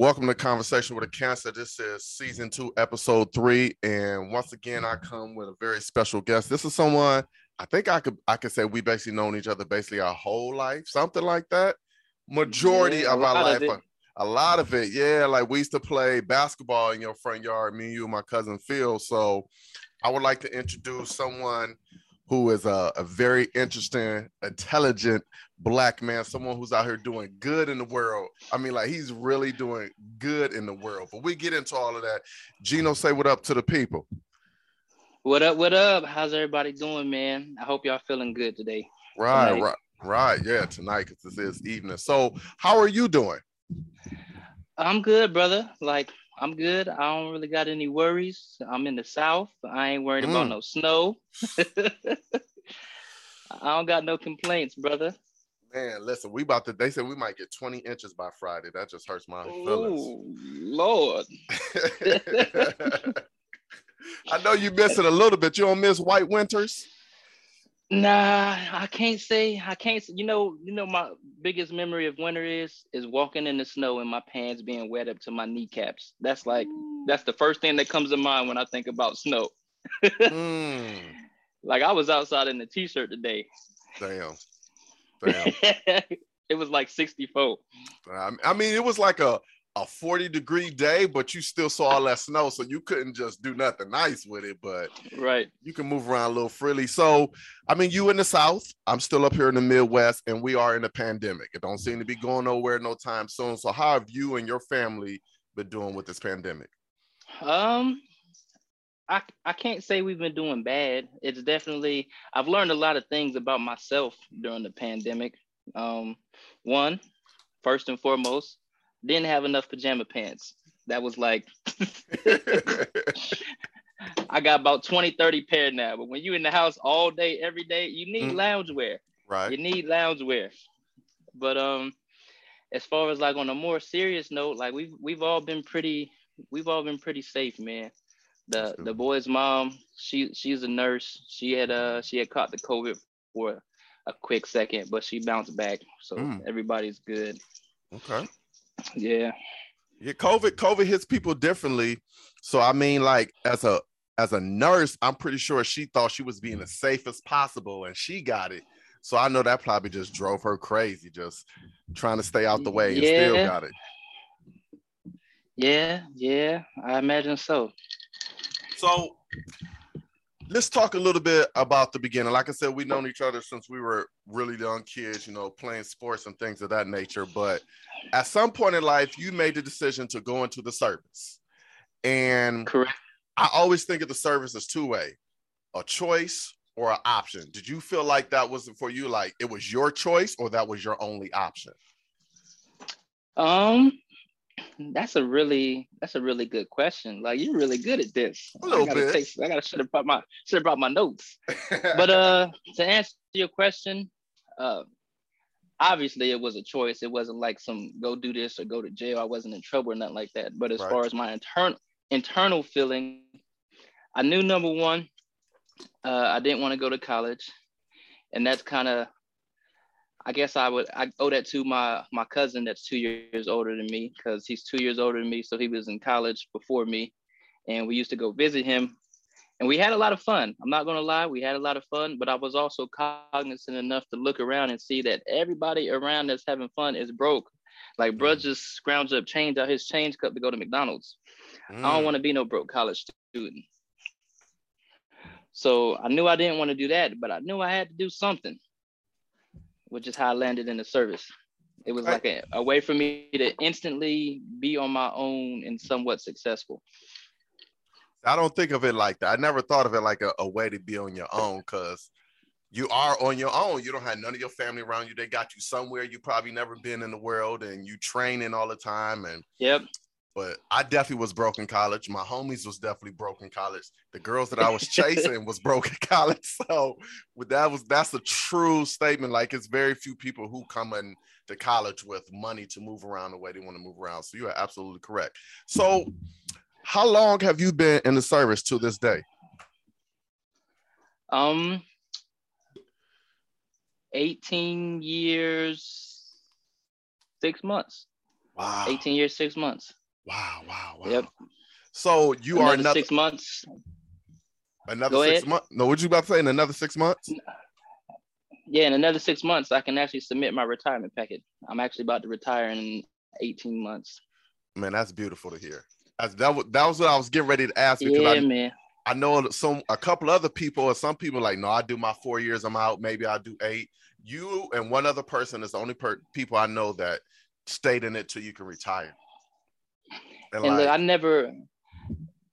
Welcome to Conversation with a Cancer. This is season two, episode three. And once again, I come with a very special guest. This is someone I think I could I could say we basically known each other basically our whole life, something like that. Majority Yeah, of our lot of life. Uh, a lot of it, yeah. Like we used to play basketball in your front yard, me, you, and my cousin Phil. So I would like to introduce someone who is a, a very interesting, intelligent black man, someone who's out here doing good in the world. I mean, like he's really doing good in the world. But we get into all of that. Gino, say what up to the people. What up? What up? How's everybody doing, man? I hope y'all feeling good today. Right, Tonight. right, right. Yeah, tonight because this is evening. So, how are you doing? I'm good, brother. Like I'm good. I don't really got any worries. I'm in the south. I ain't worried about Mm. no snow. I don't got no complaints, brother. Man, listen, we about to. They said we might get 20 inches by Friday. That just hurts my feelings. Oh Lord. I know you miss it a little bit. You don't miss white winters. Nah, I can't say I can't. Say, you know, you know, my biggest memory of winter is is walking in the snow and my pants being wet up to my kneecaps. That's like that's the first thing that comes to mind when I think about snow. Mm, Like I was outside in a t-shirt today. damn. it was like 64. I I mean, it was like a a 40 degree day, but you still saw all that snow, so you couldn't just do nothing nice with it. But Right. you can move around a little freely. So, I mean, you in the South, I'm still up here in the Midwest, and we are in a pandemic. It don't seem to be going nowhere no time soon. So, how have you and your family been doing with this pandemic? Um I I can't say we've been doing bad. It's definitely I've learned a lot of things about myself during the pandemic. Um one, first and foremost, didn't have enough pajama pants. That was like I got about 20, 30 pair now. But when you're in the house all day, every day, you need Mm. loungewear. right. You need loungewear. But um, as far as like on a more serious note, like we've we've all been pretty we've all been pretty safe, man. The the boy's mom, she she's a nurse. She had uh she had caught the COVID for a quick second, but she bounced back. So Mm. everybody's good. Okay. Yeah. Yeah, COVID, COVID hits people differently. So I mean, like as a as a nurse, I'm pretty sure she thought she was being as safe as possible, and she got it. So I know that probably just drove her crazy, just trying to stay out the way and still got it. Yeah, yeah, I imagine so. So let's talk a little bit about the beginning. Like I said, we've known each other since we were really young kids, you know, playing sports and things of that nature. But at some point in life, you made the decision to go into the service. And Correct. I always think of the service as two way a choice or an option. Did you feel like that was for you? Like it was your choice or that was your only option? Um, that's a really that's a really good question. Like you're really good at this. A little I gotta bit. Take, I gotta should have brought my should have brought my notes. But uh, to answer your question, uh, obviously it was a choice. It wasn't like some go do this or go to jail. I wasn't in trouble or nothing like that. But as Right. far as my internal internal feeling, I knew number one, uh, I didn't want to go to college, and that's kind of I guess I would I owe that to my my cousin that's two years older than me because he's two years older than me, so he was in college before me, and we used to go visit him, and we had a lot of fun. I'm not gonna lie, we had a lot of fun, but I was also cognizant enough to look around and see that everybody around that's having fun is broke. Like bro Mm. just scrounged up change out his change cup to go to McDonald's. I Mm, don't want to be no broke college student. So I knew I didn't want to do that, but I knew I had to do something, which is how I landed in the service. It was like a, a way for me to instantly be on my own and somewhat successful. I don't think of it like that. I never thought of it like a, a way to be on your own because you are on your own. You don't have none of your family around you. They got you somewhere you probably never been in the world and you training all the time. And Yep. But I definitely was broke in college. My homies was definitely broke in college. The girls that I was chasing was broke in college. So that was that's a true statement. Like it's very few people who come in to college with money to move around the way they want to move around. So you are absolutely correct. So how long have you been in the service to this day? Um, 18 years, six months. Wow. 18 years, six months. Wow, wow, wow. Yep. So you another are another six months. Another Go six months. No, what you about to say in another six months? Yeah, in another six months, I can actually submit my retirement packet. I'm actually about to retire in 18 months. Man, that's beautiful to hear. That's, that, was, that was what I was getting ready to ask because yeah, I, man. I know some a couple other people or some people like, no, I do my four years, I'm out. Maybe I'll do eight. You and one other person is the only per- people I know that stayed in it till you can retire. And, and like, look, I never,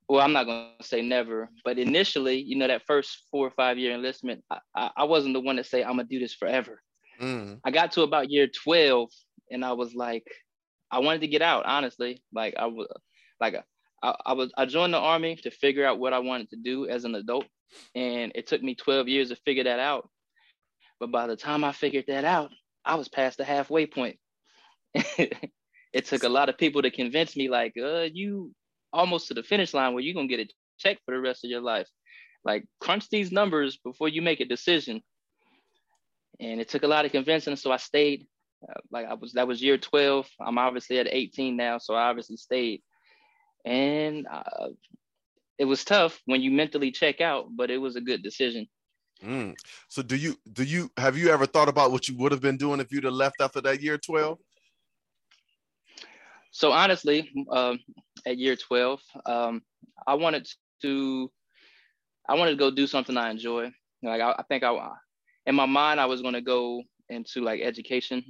well, I'm not going to say never, but initially, you know, that first four or five year enlistment, I, I, I wasn't the one to say, I'm going to do this forever. Mm. I got to about year 12 and I was like, I wanted to get out, honestly. Like, I was like, I, I was, I joined the army to figure out what I wanted to do as an adult. And it took me 12 years to figure that out. But by the time I figured that out, I was past the halfway point. it took a lot of people to convince me, like, uh, you almost to the finish line where you're gonna get a check for the rest of your life. Like crunch these numbers before you make a decision. And it took a lot of convincing, so I stayed. Uh, like I was, that was year 12. I'm obviously at 18 now, so I obviously stayed. And uh, it was tough when you mentally check out, but it was a good decision. Mm. So do you do you have you ever thought about what you would have been doing if you'd have left after that year 12? So honestly, um, at year 12, um, I wanted to, I wanted to go do something I enjoy. Like I, I think I, in my mind, I was going to go into like education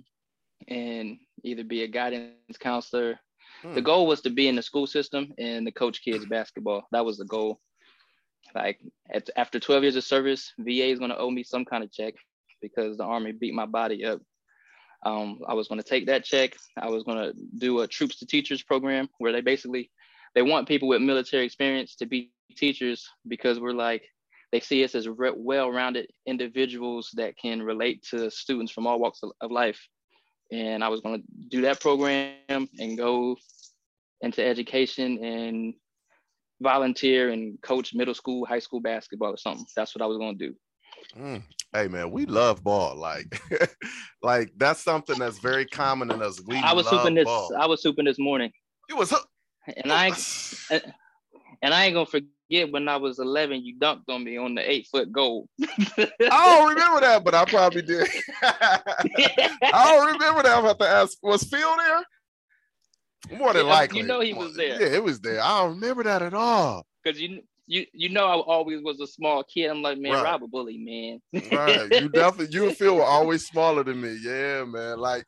and either be a guidance counselor. Hmm. The goal was to be in the school system and to coach kids basketball. That was the goal. Like at, after 12 years of service, VA is going to owe me some kind of check because the army beat my body up um, I was going to take that check. I was going to do a troops to teachers program where they basically they want people with military experience to be teachers because we're like they see us as well-rounded individuals that can relate to students from all walks of life. And I was going to do that program and go into education and volunteer and coach middle school, high school basketball or something. That's what I was going to do. Mm. Hey man, we love ball. Like, like that's something that's very common in us. We I was hooping this. Ball. I was hooping this morning. You was and I and I ain't gonna forget when I was 11, you dunked on me on the eight foot goal. I don't remember that, but I probably did. I don't remember that. I'm about to ask, was Phil there? More than likely. You know he was there. Yeah, it was there. I don't remember that at all. Because you you you know I always was a small kid. I'm like, man, right. Rob a bully, man. right. You definitely you and Phil were always smaller than me. Yeah, man. Like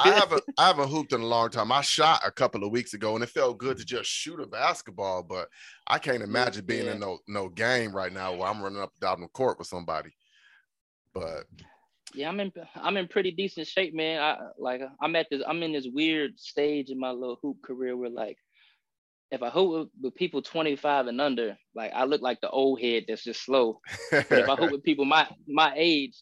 I haven't I haven't hooped in a long time. I shot a couple of weeks ago and it felt good to just shoot a basketball, but I can't imagine being yeah. in no no game right now where I'm running up down the court with somebody. But yeah, I'm in I'm in pretty decent shape, man. I like I'm at this I'm in this weird stage in my little hoop career where like if I hoop with people 25 and under, like I look like the old head that's just slow. but if I hoop with people my my age,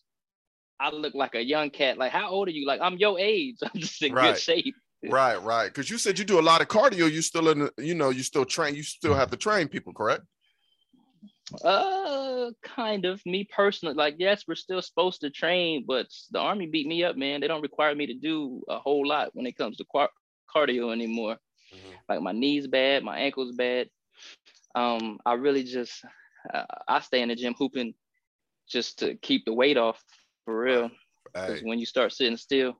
I look like a young cat. Like, how old are you? Like, I'm your age. I'm just in right. good shape. right, right. Because you said you do a lot of cardio. You still in, you know, you still train. You still have to train people, correct? Uh, kind of. Me personally, like, yes, we're still supposed to train, but the army beat me up, man. They don't require me to do a whole lot when it comes to cardio anymore. Mm-hmm. Like my knees bad, my ankles bad. Um, I really just uh, I stay in the gym hooping just to keep the weight off for real. Because hey. when you start sitting still,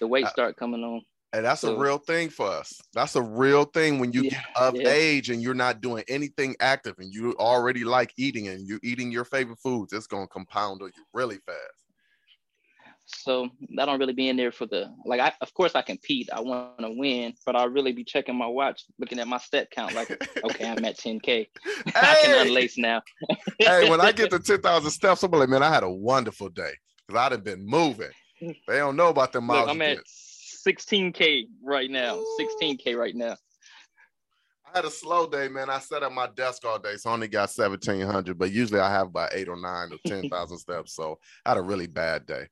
the weight start coming on. And that's so, a real thing for us. That's a real thing when you yeah, get of yeah. age and you're not doing anything active and you already like eating and you're eating your favorite foods. It's gonna compound on you really fast. So I don't really be in there for the like. I of course I compete. I want to win, but I'll really be checking my watch, looking at my step count. Like, okay, I'm at 10k. Hey! I can unlace now. hey, when I get to 10,000 steps, I'm like, man, I had a wonderful day because I'd have been moving. They don't know about the miles. Look, I'm at 16k right now. Ooh. 16k right now. I had a slow day, man. I sat at my desk all day, so I only got 1700, but usually I have about eight or nine or 10,000 steps. So I had a really bad day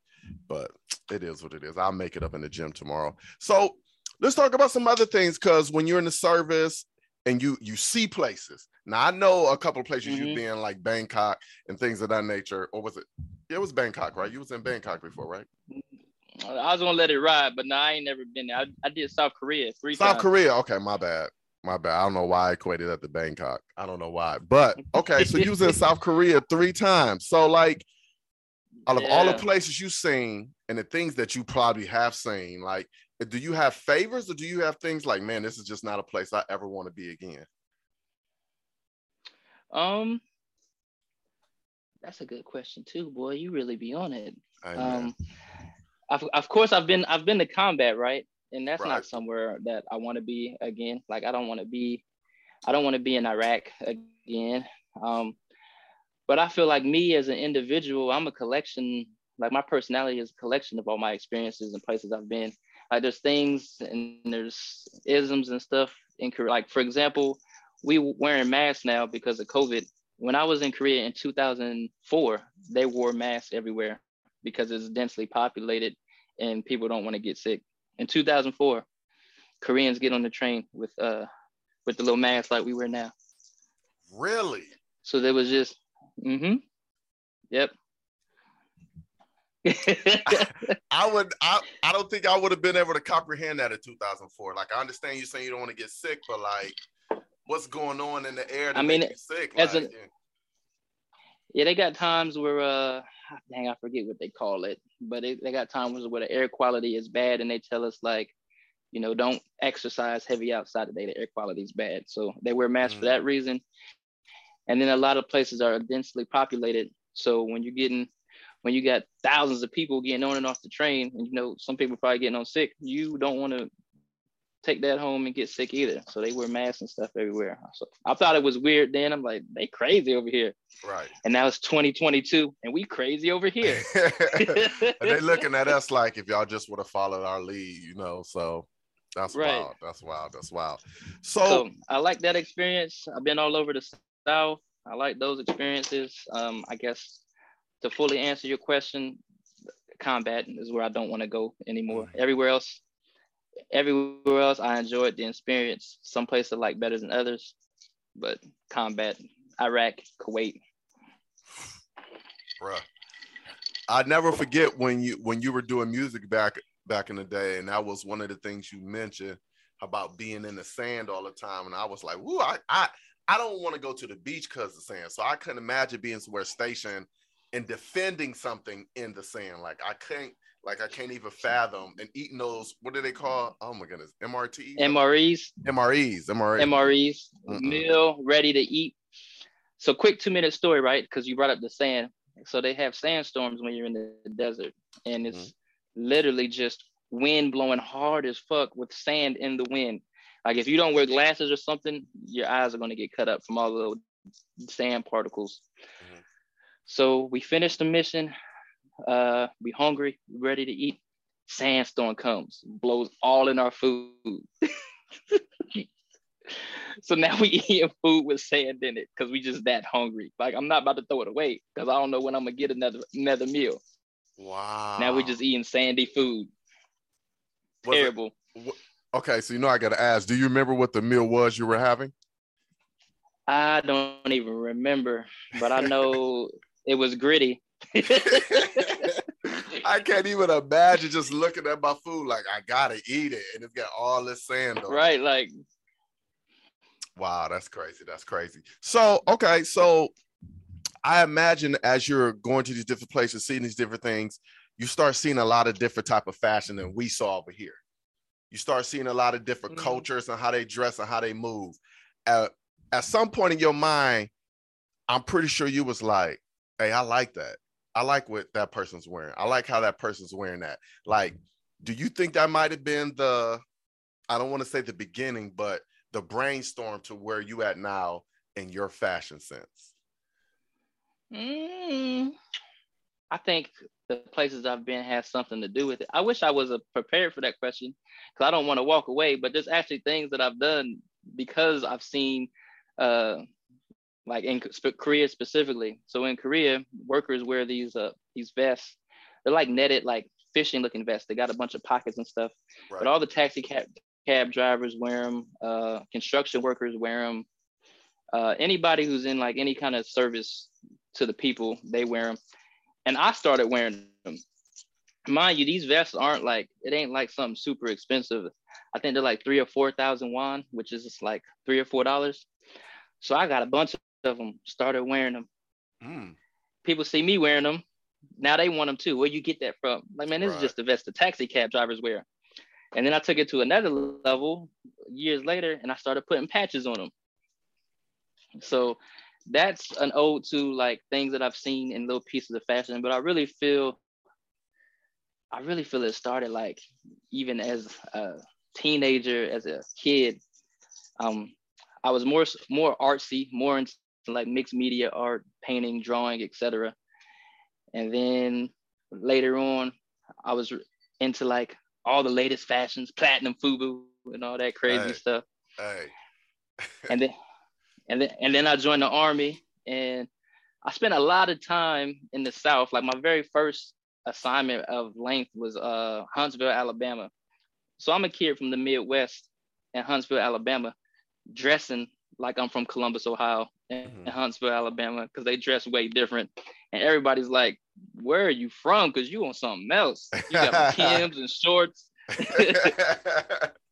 but it is what it is. I'll make it up in the gym tomorrow. So let's talk about some other things because when you're in the service and you you see places. Now I know a couple of places mm-hmm. you've been like Bangkok and things of that nature. Or was it? It was Bangkok, right? You was in Bangkok before, right? I was gonna let it ride, but no, I ain't never been there. I, I did South Korea three South times. Korea. Okay, my bad. My bad. I don't know why I equated that to Bangkok. I don't know why. But okay, so you was in South Korea three times. So like out of all the places you've seen and the things that you probably have seen, like do you have favors or do you have things like, man, this is just not a place I ever want to be again? Um, that's a good question too, boy. You really be on it. Um, of, of course, I've been I've been to combat, right? And that's Right. not somewhere that I want to be again. Like I don't want to be, I don't want to be in Iraq again. Um, but I feel like me as an individual, I'm a collection. Like my personality is a collection of all my experiences and places I've been. Like there's things and there's isms and stuff in Korea. Like for example, we wearing masks now because of COVID. When I was in Korea in 2004, they wore masks everywhere because it's densely populated and people don't want to get sick. In 2004, Koreans get on the train with uh with the little mask like we wear now. really? So there was just mm-hmm. Yep. I would I, I don't think I would have been able to comprehend that in 2004. Like I understand you saying you don't want to get sick, but like what's going on in the air to I mean, make you sick? as Like, an- yeah, they got times where uh dang, I forget what they call it, but it, they got times where the air quality is bad and they tell us like, you know, don't exercise heavy outside today. The air quality is bad. So they wear masks for that reason. And then a lot of places are densely populated. So when you're getting when you got thousands of people getting on and off the train, and you know some people probably getting on sick, you don't want to take that home and get sick either. So they wear masks and stuff everywhere. So I thought it was weird then. I'm like, they crazy over here. right. And now it's 2022 and we crazy over here. and they looking at us like if y'all just would have followed our lead, you know. So that's Right. wild. That's wild. That's wild. So, so I like that experience. I've been all over the South. I like those experiences. Um, I guess to fully answer your question, combat is where I don't want to go anymore. Everywhere else, everywhere else, I enjoyed the experience. Some places I like better than others, but combat, Iraq, Kuwait. bruh, I never forget when you when you were doing music back back in the day, and that was one of the things you mentioned about being in the sand all the time. And I was like, "Woo, I I, I don't want to go to the beach because of sand." So I couldn't imagine being somewhere stationed and defending something in the sand. Like I can't, like I can't even fathom and eating those. What do they call? Oh my goodness, MRT, MREs, MREs, MREs. MREs, Mm-mm. meal ready to eat. So quick two minute story, right? Because you brought up the sand. So they have sandstorms when you're in the desert, and it's mm-hmm. literally just wind blowing hard as fuck with sand in the wind. Like if you don't wear glasses or something, your eyes are gonna get cut up from all the sand particles. Mhm. So we finished the mission. Uh, we hungry, ready to eat. Sandstorm comes, blows all in our food. so now we eating food with sand in it because we just that hungry. Like I'm not about to throw it away because I don't know when I'm gonna get another another meal. Wow. Now we just eating sandy food. Was it- Terrible. Okay, so you know I got to ask. Do you remember what the meal was you were having? I don't even remember, but I know it was gritty. I can't even imagine just looking at my food like I gotta eat it, and it's got all this sand on. it. right, like Wow, that's crazy. That's crazy. So okay, so I imagine as you're going to these different places, seeing these different things, you start seeing a lot of different type of fashion than we saw over here. You start seeing a lot of different Mhm. cultures and how they dress and how they move. At, at some point in your mind, I'm pretty sure you was like, "Hey, I like that. I like what that person's wearing. I like how that person's wearing that." Like, do you think that might have been the I don't want to say the beginning, but the brainstorm to where you at now in your fashion sense? mm, I think the places I've been has something to do with it. I wish I was uh, prepared for that question because I don't want to walk away, but there's actually things that I've done because I've seen uh like in Sp- Korea specifically. So in Korea, workers wear these uh these vests. They're like netted, like fishing looking vests. They got a bunch of pockets and stuff. Right. But all the taxi cab cab drivers wear them. Uh, construction workers wear them. Uh, anybody who's in like any kind of service to the people, they wear them. And I started wearing them. mind you, these vests aren't like it ain't like something super expensive. I think they're like three or four thousand won, which is just like three or four dollars. So I got a bunch of them, started wearing them. Mm. People see me wearing them. Now they want them too. Where you get that from? Like, man, this right. is just the vest the taxi cab drivers wear. And then I took it to another level years later and I started putting patches on them. So that's an ode to like things that I've seen in little pieces of fashion, but I really feel I really feel it started like even as a teenager, as a kid. Um, I was more more artsy, more into like mixed media art, painting, drawing, etc. And then later on, I was into like all the latest fashions, platinum FUBU and all that crazy stuff. Hey. and then and then and then I joined the army and I spent a lot of time in the South. Like my very first assignment of length was uh, Huntsville, Alabama. So I'm a kid from the Midwest in Huntsville, Alabama, dressing like I'm from Columbus, Ohio, and mm-hmm. Huntsville, Alabama, because they dress way different. And everybody's like, "Where are you from? Because you on something else. You got Tim's and shorts."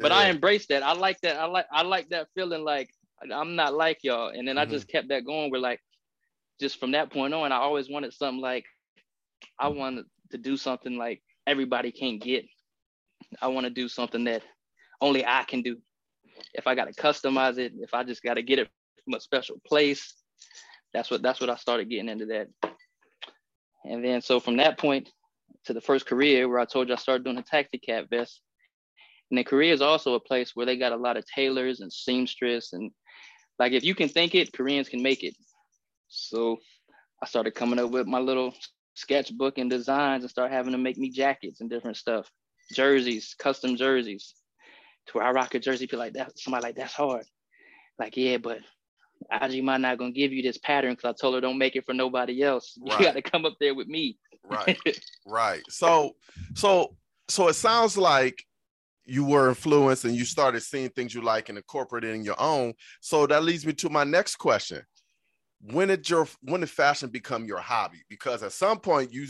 but yeah. I embrace that. I like that. I like I like that feeling like I'm not like y'all. And then mm-hmm. I just kept that going. We're like, just from that point on, I always wanted something like I wanted to do something like everybody can't get. I want to do something that only I can do. If I got to customize it, if I just got to get it from a special place, that's what that's what I started getting into that. And then so from that point to the first career where I told you I started doing a taxi cab vest. And then Korea is also a place where they got a lot of tailors and seamstress and like if you can think it, Koreans can make it. So I started coming up with my little sketchbook and designs and start having to make me jackets and different stuff, jerseys, custom jerseys. To where I rock a jersey, be like that. Somebody like that's hard. Like yeah, but might not gonna give you this pattern because I told her don't make it for nobody else. Right. You got to come up there with me. right, right. So, so, so it sounds like you were influenced and you started seeing things you like and incorporating your own. So that leads me to my next question when did your when did fashion become your hobby? Because at some point you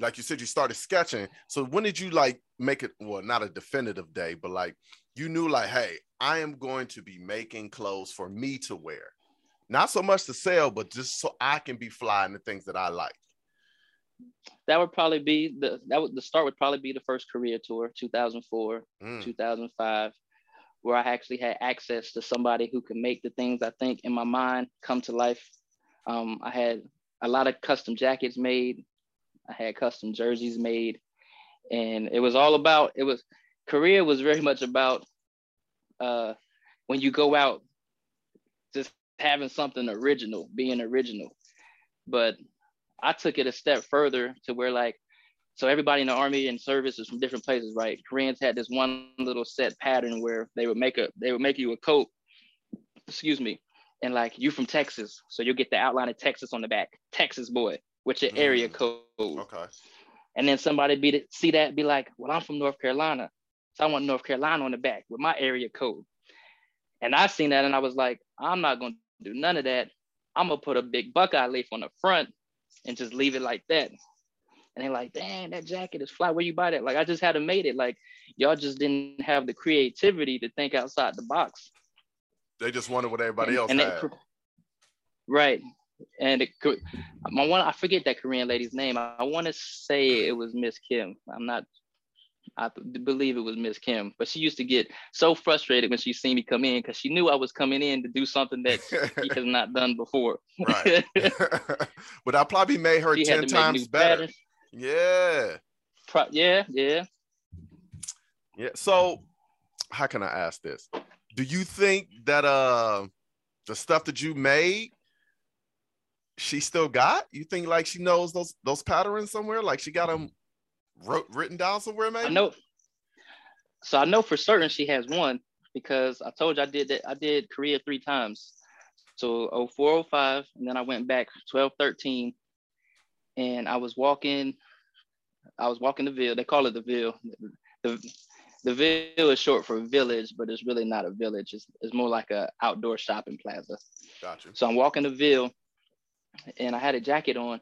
like you said you started sketching. So when did you like make it well not a definitive day, but like you knew like, hey, I am going to be making clothes for me to wear. Not so much to sell, but just so I can be flying the things that I like. That would probably be the that would the start would probably be the first Korea tour, 2004, mm. 2005 where I actually had access to somebody who could make the things I think in my mind come to life um, I had a lot of custom jackets made. I had custom jerseys made, and it was all about. It was Korea was very much about uh, when you go out, just having something original, being original. But I took it a step further to where like, so everybody in the army and service is from different places, right? Koreans had this one little set pattern where they would make a they would make you a coat, excuse me, and like you from Texas, so you'll get the outline of Texas on the back, Texas boy, with your area mm. code. Okay. And then somebody be to see that, be like, well, I'm from North Carolina, so I want North Carolina on the back with my area code. And I seen that, and I was like, I'm not gonna do none of that. I'm gonna put a big Buckeye leaf on the front and just leave it like that. And they're like, dang, that jacket is fly. Where you buy that? Like, I just had to made it. Like, y'all just didn't have the creativity to think outside the box. They just wanted what everybody else and had. It, right. And it, my one, I forget that Korean lady's name. I, I want to say it was Miss Kim. I'm not. I believe it was Miss Kim, but she used to get so frustrated when she seen me come in because she knew I was coming in to do something that she has not done before. right. but I probably made her she ten times better. Yeah. Pro- yeah, yeah. Yeah. So, how can I ask this? do you think that uh the stuff that you made she still got you think like she knows those those patterns somewhere like she got them wrote written down somewhere maybe i know so i know for certain she has one because i told you i did that i did korea three times so 0405 and then i went back 12 13 and i was walking i was walking the ville they call it the ville the, the Ville is short for village, but it's really not a village. It's, it's more like a outdoor shopping plaza. Gotcha. So I'm walking the Ville, and I had a jacket on,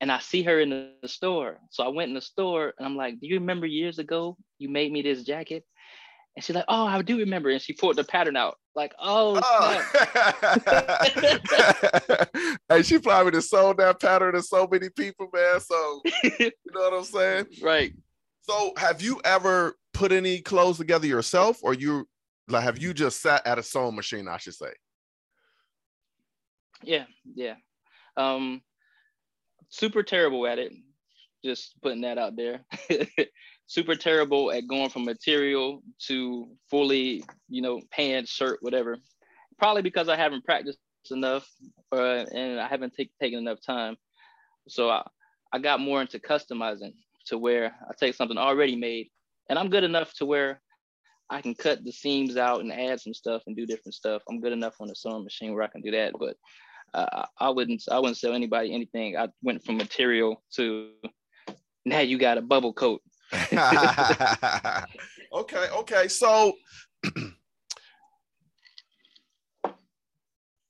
and I see her in the, store. So I went in the store and I'm like, Do you remember years ago you made me this jacket? And she's like, Oh, I do remember. And she pulled the pattern out. Like, oh, oh. hey, she probably just sold that pattern to so many people, man. So you know what I'm saying? Right. So have you ever put any clothes together yourself or you like have you just sat at a sewing machine, I should say? Yeah, yeah. Um super terrible at it. Just putting that out there. super terrible at going from material to fully, you know, pants, shirt, whatever. Probably because I haven't practiced enough uh, and I haven't take, taken enough time. So I, I got more into customizing to where I take something already made and I'm good enough to where I can cut the seams out and add some stuff and do different stuff. I'm good enough on the sewing machine where I can do that, but uh, I wouldn't I wouldn't sell anybody anything. I went from material to now you got a bubble coat. okay, okay. So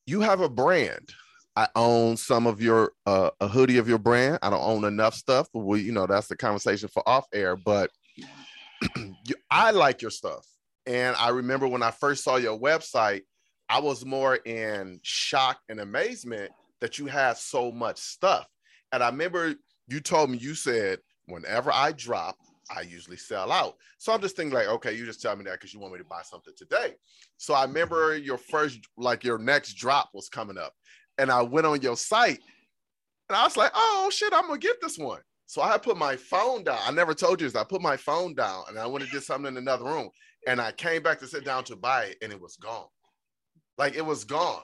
you have a brand. I own some of your uh, a hoodie of your brand. I don't own enough stuff, but we, you know, that's the conversation for off air. But you, I like your stuff, and I remember when I first saw your website, I was more in shock and amazement that you had so much stuff. And I remember you told me you said whenever I drop, I usually sell out. So I'm just thinking like, okay, you just tell me that because you want me to buy something today. So I remember your first, like your next drop was coming up, and I went on your site, and I was like, oh shit, I'm gonna get this one. So I put my phone down. I never told you this. I put my phone down, and I went and did something in another room, and I came back to sit down to buy it, and it was gone. Like it was gone.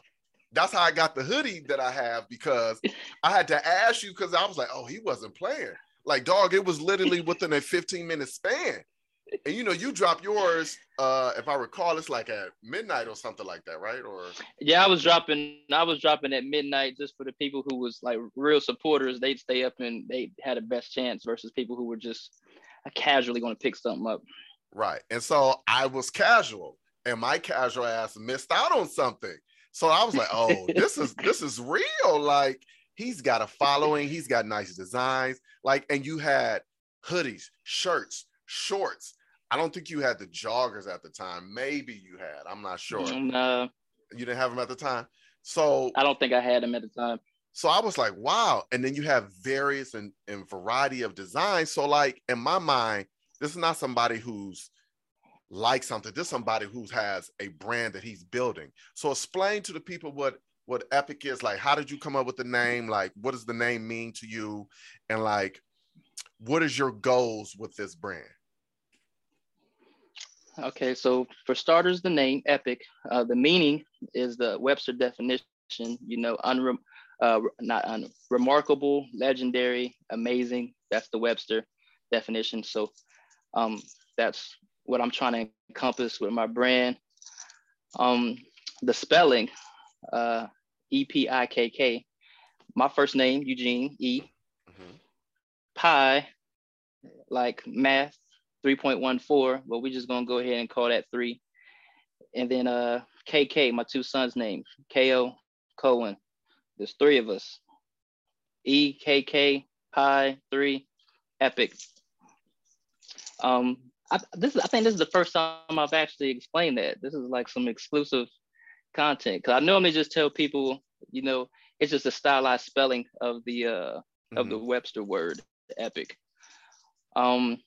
That's how I got the hoodie that I have because I had to ask you because I was like, oh, he wasn't playing. Like, dog, it was literally within a 15 minute span. And you know, you drop yours, uh, if I recall, it's like at midnight or something like that, right? Or yeah, I was dropping, I was dropping at midnight just for the people who was like real supporters. They'd stay up and they had a best chance versus people who were just casually going to pick something up. Right. And so I was casual, and my casual ass missed out on something. So I was like, oh, this is this is real. Like he's got a following, he's got nice designs. Like, and you had hoodies, shirts, shorts. I don't think you had the joggers at the time. Maybe you had. I'm not sure. Mm, no. You didn't have them at the time. So I don't think I had them at the time. So I was like, wow. And then you have various and, and variety of designs. So, like in my mind, this is not somebody who's like something. This somebody who has a brand that he's building. So explain to the people what what Epic is like. How did you come up with the name? Like, what does the name mean to you? And like, what is your goals with this brand? Okay, so for starters, the name Epic. Uh, the meaning is the Webster definition. You know, unre- uh, not un- remarkable, legendary, amazing. That's the Webster definition. So um, that's what I'm trying to encompass with my brand. Um, the spelling, uh, E P I K K. My first name, Eugene E. Mm-hmm. Pi, like math, 3.14, but we're just gonna go ahead and call that three. And then uh KK, my two sons' names, KO Cohen. There's three of us. E K K Pi three, epic. Um, I, this is, I think this is the first time I've actually explained that. This is like some exclusive content because I normally just tell people, you know, it's just a stylized spelling of the uh mm-hmm. of the mm-hmm. Webster word, epic. Um,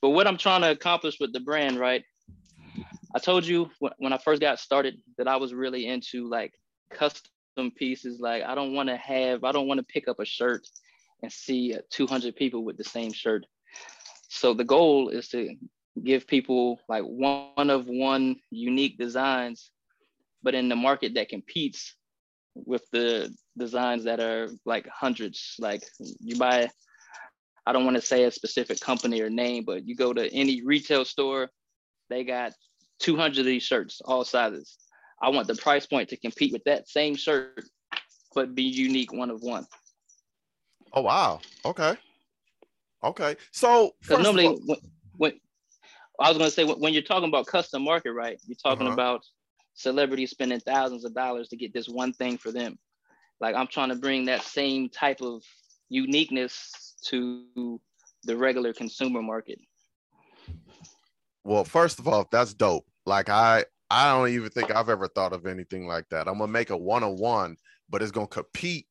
but what I'm trying to accomplish with the brand, right? I told you when I first got started that I was really into like custom pieces. Like I don't want to have, I don't want to pick up a shirt and see 200 people with the same shirt. So the goal is to give people like one of one unique designs, but in the market that competes with the designs that are like hundreds. Like you buy, I don't want to say a specific company or name, but you go to any retail store, they got 200 of these shirts, all sizes. I want the price point to compete with that same shirt, but be unique, one of one. Oh wow! Okay, okay. So first normally, all, when, when I was going to say when, you're talking about custom market, right? You're talking uh-huh. about celebrities spending thousands of dollars to get this one thing for them. Like I'm trying to bring that same type of uniqueness to the regular consumer market. Well, first of all, that's dope. Like I I don't even think I've ever thought of anything like that. I'm gonna make a one-on-one, but it's gonna compete,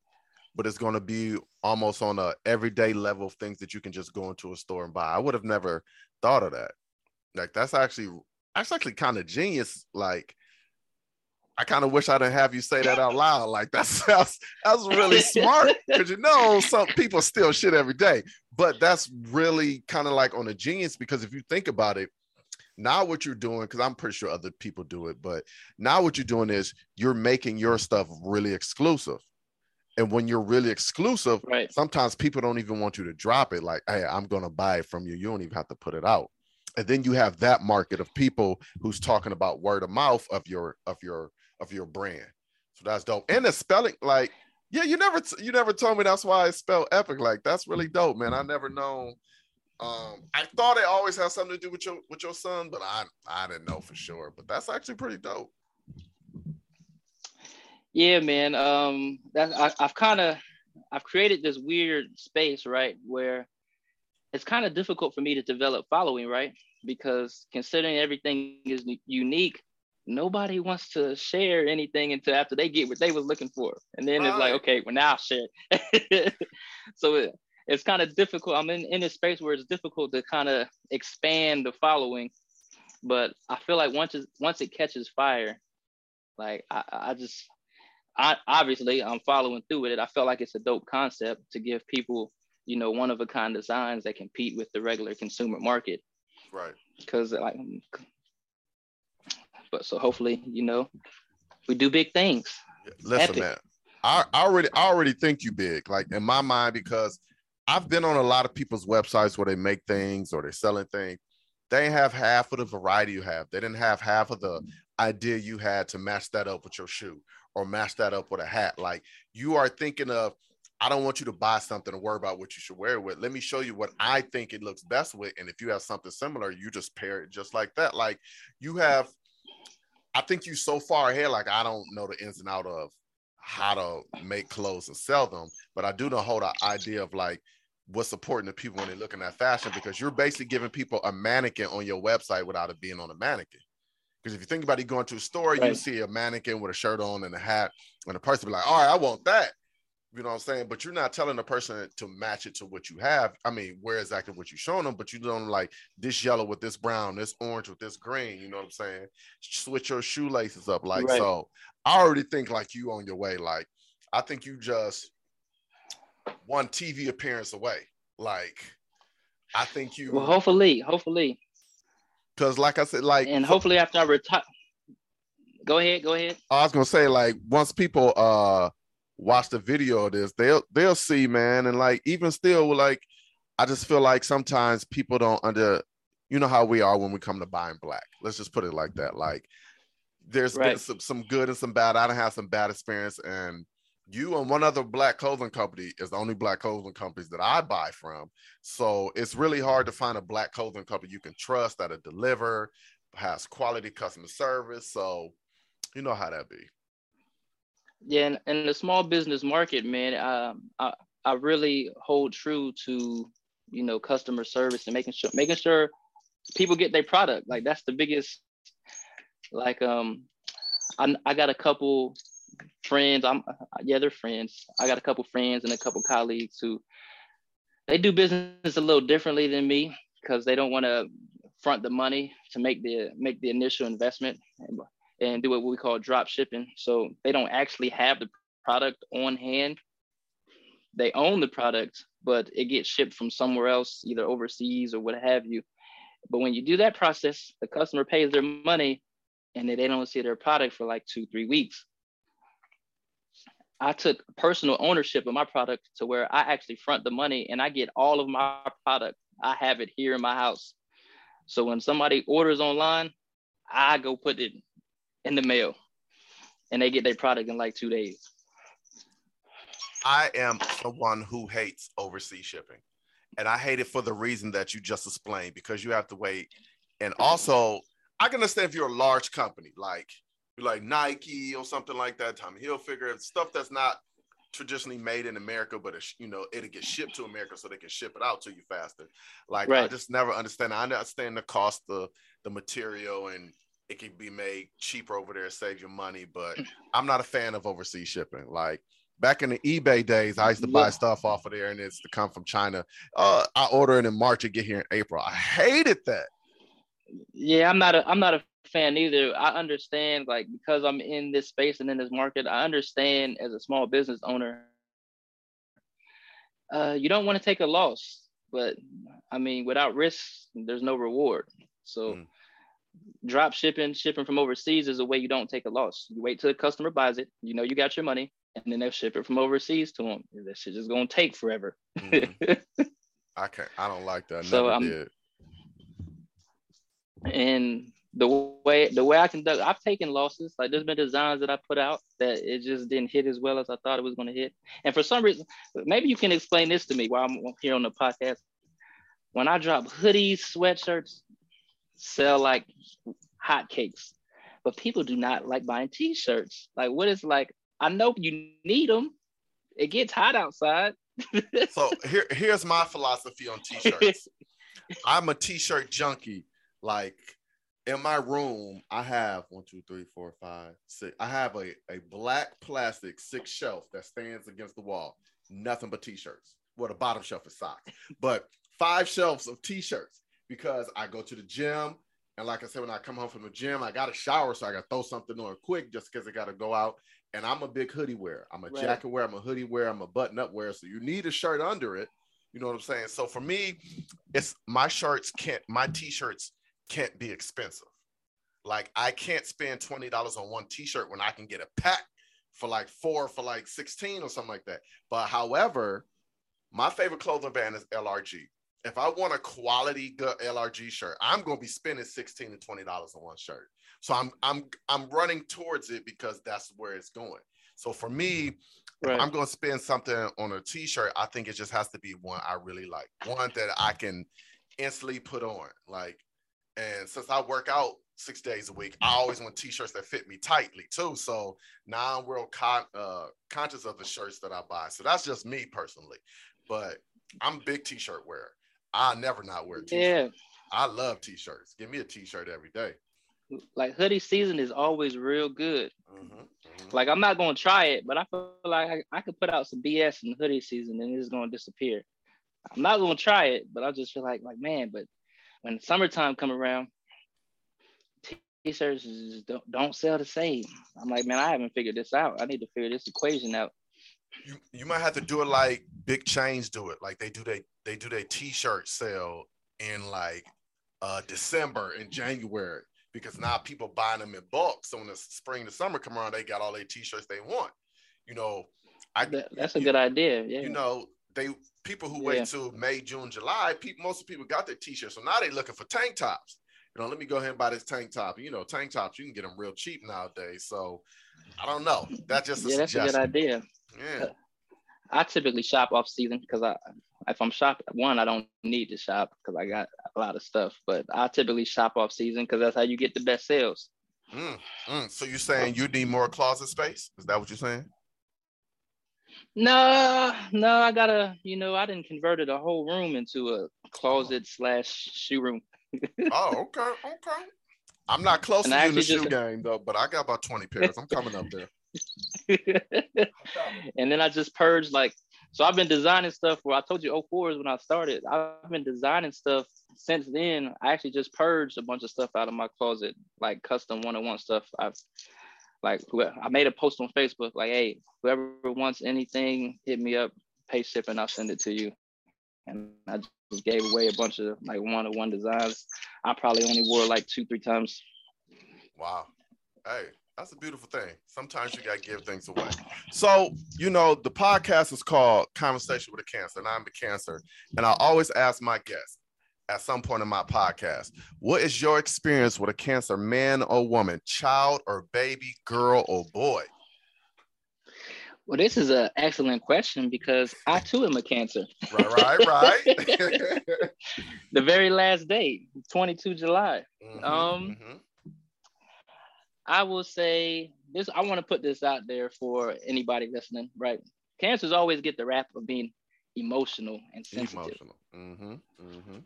but it's gonna be almost on a everyday level of things that you can just go into a store and buy. I would have never thought of that. Like that's actually that's actually kind of genius. Like I kind of wish I didn't have you say that out loud. Like that's that's, that's really smart because you know some people steal shit every day, but that's really kind of like on a genius because if you think about it, now what you're doing because i'm pretty sure other people do it but now what you're doing is you're making your stuff really exclusive and when you're really exclusive right. sometimes people don't even want you to drop it like hey i'm gonna buy it from you you don't even have to put it out and then you have that market of people who's talking about word of mouth of your of your of your brand so that's dope and the spelling like yeah you never you never told me that's why i spell epic like that's really dope man i never known um, I thought it always had something to do with your with your son, but I I didn't know for sure. But that's actually pretty dope. Yeah, man. Um, that I, I've kind of I've created this weird space, right, where it's kind of difficult for me to develop following, right? Because considering everything is unique, nobody wants to share anything until after they get what they was looking for, and then right. it's like, okay, well now I'll share. so it, it's kind of difficult. I'm in, in a space where it's difficult to kind of expand the following, but I feel like once it, once it catches fire, like I, I just, I obviously I'm following through with it. I felt like it's a dope concept to give people, you know, one of a kind designs that compete with the regular consumer market. Right. Because like, but so hopefully, you know, we do big things. Listen, Epic. man. I, I already I already think you big, like in my mind, because I've been on a lot of people's websites where they make things or they're selling things. They have half of the variety you have. They didn't have half of the idea you had to match that up with your shoe or match that up with a hat. Like you are thinking of, I don't want you to buy something and worry about what you should wear it with. Let me show you what I think it looks best with. And if you have something similar, you just pair it just like that. Like you have, I think you so far ahead, like I don't know the ins and out of how to make clothes and sell them, but I do know whole the idea of like what's important to people when they're looking at fashion because you're basically giving people a mannequin on your website without it being on a mannequin. Because if you think about it, going to a store, right. you see a mannequin with a shirt on and a hat, and the person be like, "All right, I want that." You know what I'm saying? But you're not telling the person to match it to what you have. I mean, where exactly what you're showing them, but you don't like this yellow with this brown, this orange with this green. You know what I'm saying? Switch your shoelaces up, like right. so. I already think like you on your way. Like I think you just one TV appearance away. Like, I think you. Well, hopefully, hopefully. Because, like I said, like, and hopefully after I retire. Go ahead. Go ahead. I was gonna say, like, once people uh watch the video of this, they'll they'll see, man, and like, even still, like, I just feel like sometimes people don't under. You know how we are when we come to buying black. Let's just put it like that. Like, there's right. been some, some good and some bad. I don't have some bad experience, and you and one other black clothing company is the only black clothing companies that I buy from. So it's really hard to find a black clothing company you can trust that'll deliver, has quality customer service. So you know how that be. Yeah, and in the small business market, man, um, I I really hold true to you know customer service and making sure making sure people get their product. Like that's the biggest. Like um, I I got a couple friends. I'm yeah, they're friends. I got a couple friends and a couple colleagues who they do business a little differently than me because they don't want to front the money to make the make the initial investment and, do what we call drop shipping. So they don't actually have the product on hand. They own the product, but it gets shipped from somewhere else, either overseas or what have you. But when you do that process, the customer pays their money and they don't see their product for like two, three weeks. I took personal ownership of my product to where I actually front the money and I get all of my product. I have it here in my house. So when somebody orders online, I go put it in the mail and they get their product in like two days. I am someone who hates overseas shipping. And I hate it for the reason that you just explained because you have to wait. And also, I can understand if you're a large company, like like Nike or something like that, Tommy Hilfiger, stuff that's not traditionally made in America, but it's, you know it'll get shipped to America so they can ship it out to you faster. Like Right. I just never understand. I understand the cost of the material and it can be made cheaper over there, save you money, but I'm not a fan of overseas shipping. Like back in the eBay days, I used to buy Yeah. stuff off of there and it's to come from China. Uh, I order it in March and get here in April. I hated that. Yeah, I'm not a I'm not a fan either. I understand like because I'm in this space and in this market, I understand as a small business owner, uh, you don't want to take a loss, but I mean, without risk, there's no reward. So Mm. Drop shipping, shipping from overseas is a way you don't take a loss. You wait till the customer buys it, you know you got your money, and then they'll ship it from overseas to them. That shit is gonna take forever. Mhm. I can't. I don't like that. I So, Never um, did. and the way the way I conduct, I've taken losses. Like there's been designs that I put out that it just didn't hit as well as I thought it was going to hit. And for some reason, maybe you can explain this to me while I'm here on the podcast. When I drop hoodies, sweatshirts, sell like hotcakes, but people do not like buying t-shirts. Like what is like? I know you need them. It gets hot outside. So here, here's my philosophy on t-shirts. I'm a t-shirt junkie. Like in my room, I have one, two, three, four, five, six. I have a, a black plastic six shelf that stands against the wall. Nothing but t-shirts. Well, the bottom shelf is socks, but five shelves of t-shirts because I go to the gym. And like I said, when I come home from the gym, I got a shower, so I got to throw something on quick just because I got to go out. And I'm a big hoodie wearer. I'm a Right. jacket wearer. I'm a hoodie wearer. I'm a button up wearer. So you need a shirt under it. You know what I'm saying? So for me, it's my shirts can't, my t-shirts can't be expensive. Like I can't spend twenty dollars on one t-shirt when I can get a pack for like four for like sixteen or something like that. But however, my favorite clothing brand is LRG. If I want a quality good LRG shirt, I'm going to be spending sixteen to twenty dollars on one shirt. So I'm I'm I'm running towards it because that's where it's going. So for me, Right. I'm going to spend something on a t-shirt, I think it just has to be one I really like, one that I can instantly put on. Like, and since I work out six days a week, I always want t-shirts that fit me tightly too. So now I'm real con- uh, conscious of the shirts that I buy. So that's just me personally, but I'm a big t-shirt wearer. I never not wear a t-shirt. Yeah. I love t-shirts. Give me a t-shirt every day. Like hoodie season is always real good. Mhm, mhm. Like I'm not gonna try it, but I feel like I, I could put out some BS in hoodie season and it's gonna disappear. I'm not gonna try it, but I just feel like like man, but when summertime come around, t-shirts just don't, don't sell the same. I'm like, man, I haven't figured this out. I need to figure this equation out. you you might have to do it like big chains do it. Like they do they they do their t-shirt sale in like uh December and January because now people buying them in bulk. So when the spring to summer come around, they got all their t-shirts they want. You know, I That- that's a good idea. Yeah. you know they people who Yeah. wait till May, June, July, people most of people got their t-shirts. So now they looking for tank tops. You know, let me go ahead and buy this tank top. You know, tank tops you can get them real cheap nowadays. So I don't know. That's just a yeah, that's a good idea. Yeah. I typically shop off season because I, if I'm shopping, one, I don't need to shop because I got a lot of stuff. But I typically shop off season because that's how you get the best sales. Mm, mm. So you're saying you need more closet space? Is that what you're saying? No, no, I gotta, you know, I didn't converted a whole room into a closet slash shoe room. Oh, okay, okay. I'm not close And to you in the shoe just- game though, but I got about 20 pairs. I'm coming up there. and then I just purged like so I've been designing stuff where I told you 04 is when I started. I've been designing stuff since then. I actually just purged a bunch of stuff out of my closet, like custom one-on-one stuff. I've like I made a post on Facebook like, hey, whoever wants anything, hit me up, pay shipping, I'll send it to you. And I just gave away a bunch of like one-on-one designs. I probably only wore like two, three times. Wow. Hey, that's a beautiful thing. Sometimes you gotta give things away. So, you know, the podcast is called Conversation with a Cancer, and I'm a cancer. And I always ask my guests at some point in my podcast, what is your experience with a cancer, man or woman, child or baby, girl or boy? Well, this is an excellent question because I too am a cancer. Right, right, right. the very last day, 22 July. Mhm, Um, mhm. I will say this. I want to put this out there for anybody listening. Right, cancers always get the rap of being emotional and sensitive. Emotional. Mm-hmm. Mm-hmm.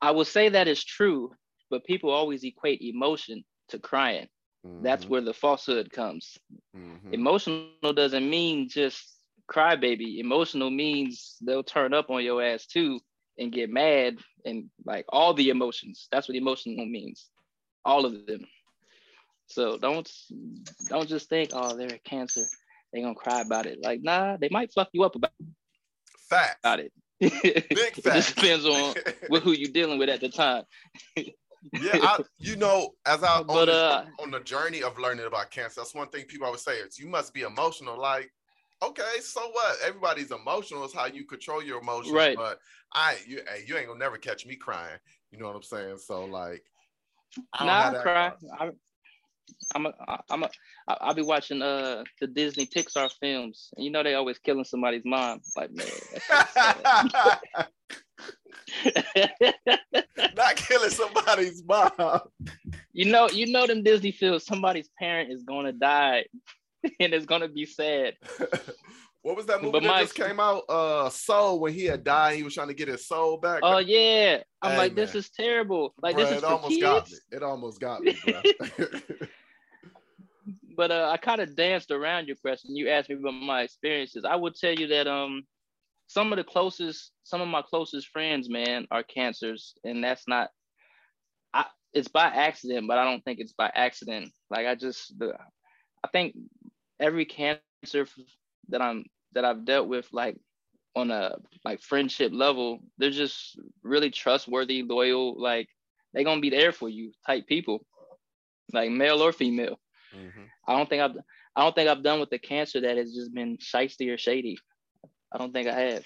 I will say that is true, but people always equate emotion to crying. Mm-hmm. That's where the falsehood comes. Mm-hmm. Emotional doesn't mean just crybaby. Emotional means they'll turn up on your ass too and get mad and like all the emotions. That's what emotional means. All of them. So don't don't just think, oh, they're a cancer. They're gonna cry about it. Like, nah, they might fuck you up about, fact. about it. Big it just depends on with who you're dealing with at the time. yeah, I, you know, as I but, on, the, uh, on the journey of learning about cancer, that's one thing people always say is you must be emotional. Like, okay, so what? Everybody's emotional is how you control your emotions. Right. But I you hey, you ain't gonna never catch me crying. You know what I'm saying? So like I nah, I cry. I, I'm a, I'm a, I'll be watching uh the Disney Pixar films, and you know they always killing somebody's mom. Like man, not killing somebody's mom. You know, you know them Disney films. Somebody's parent is gonna die, and it's gonna be sad. What was that movie but that my, just came out? Uh, Soul when he had died, he was trying to get his soul back. Oh yeah, I'm hey, like, man. this is terrible. Like Bruh, this is it almost kids? got me. It almost got me. but uh, I kind of danced around your question. You asked me about my experiences. I would tell you that um, some of the closest, some of my closest friends, man, are cancers, and that's not. I it's by accident, but I don't think it's by accident. Like I just, the, I think every cancer that I'm that I've dealt with like on a like friendship level, they're just really trustworthy, loyal, like they're gonna be there for you type people, like male or female. Mm-hmm. I don't think I've I don't think I've done with the cancer that has just been shisty or shady. I don't think I have.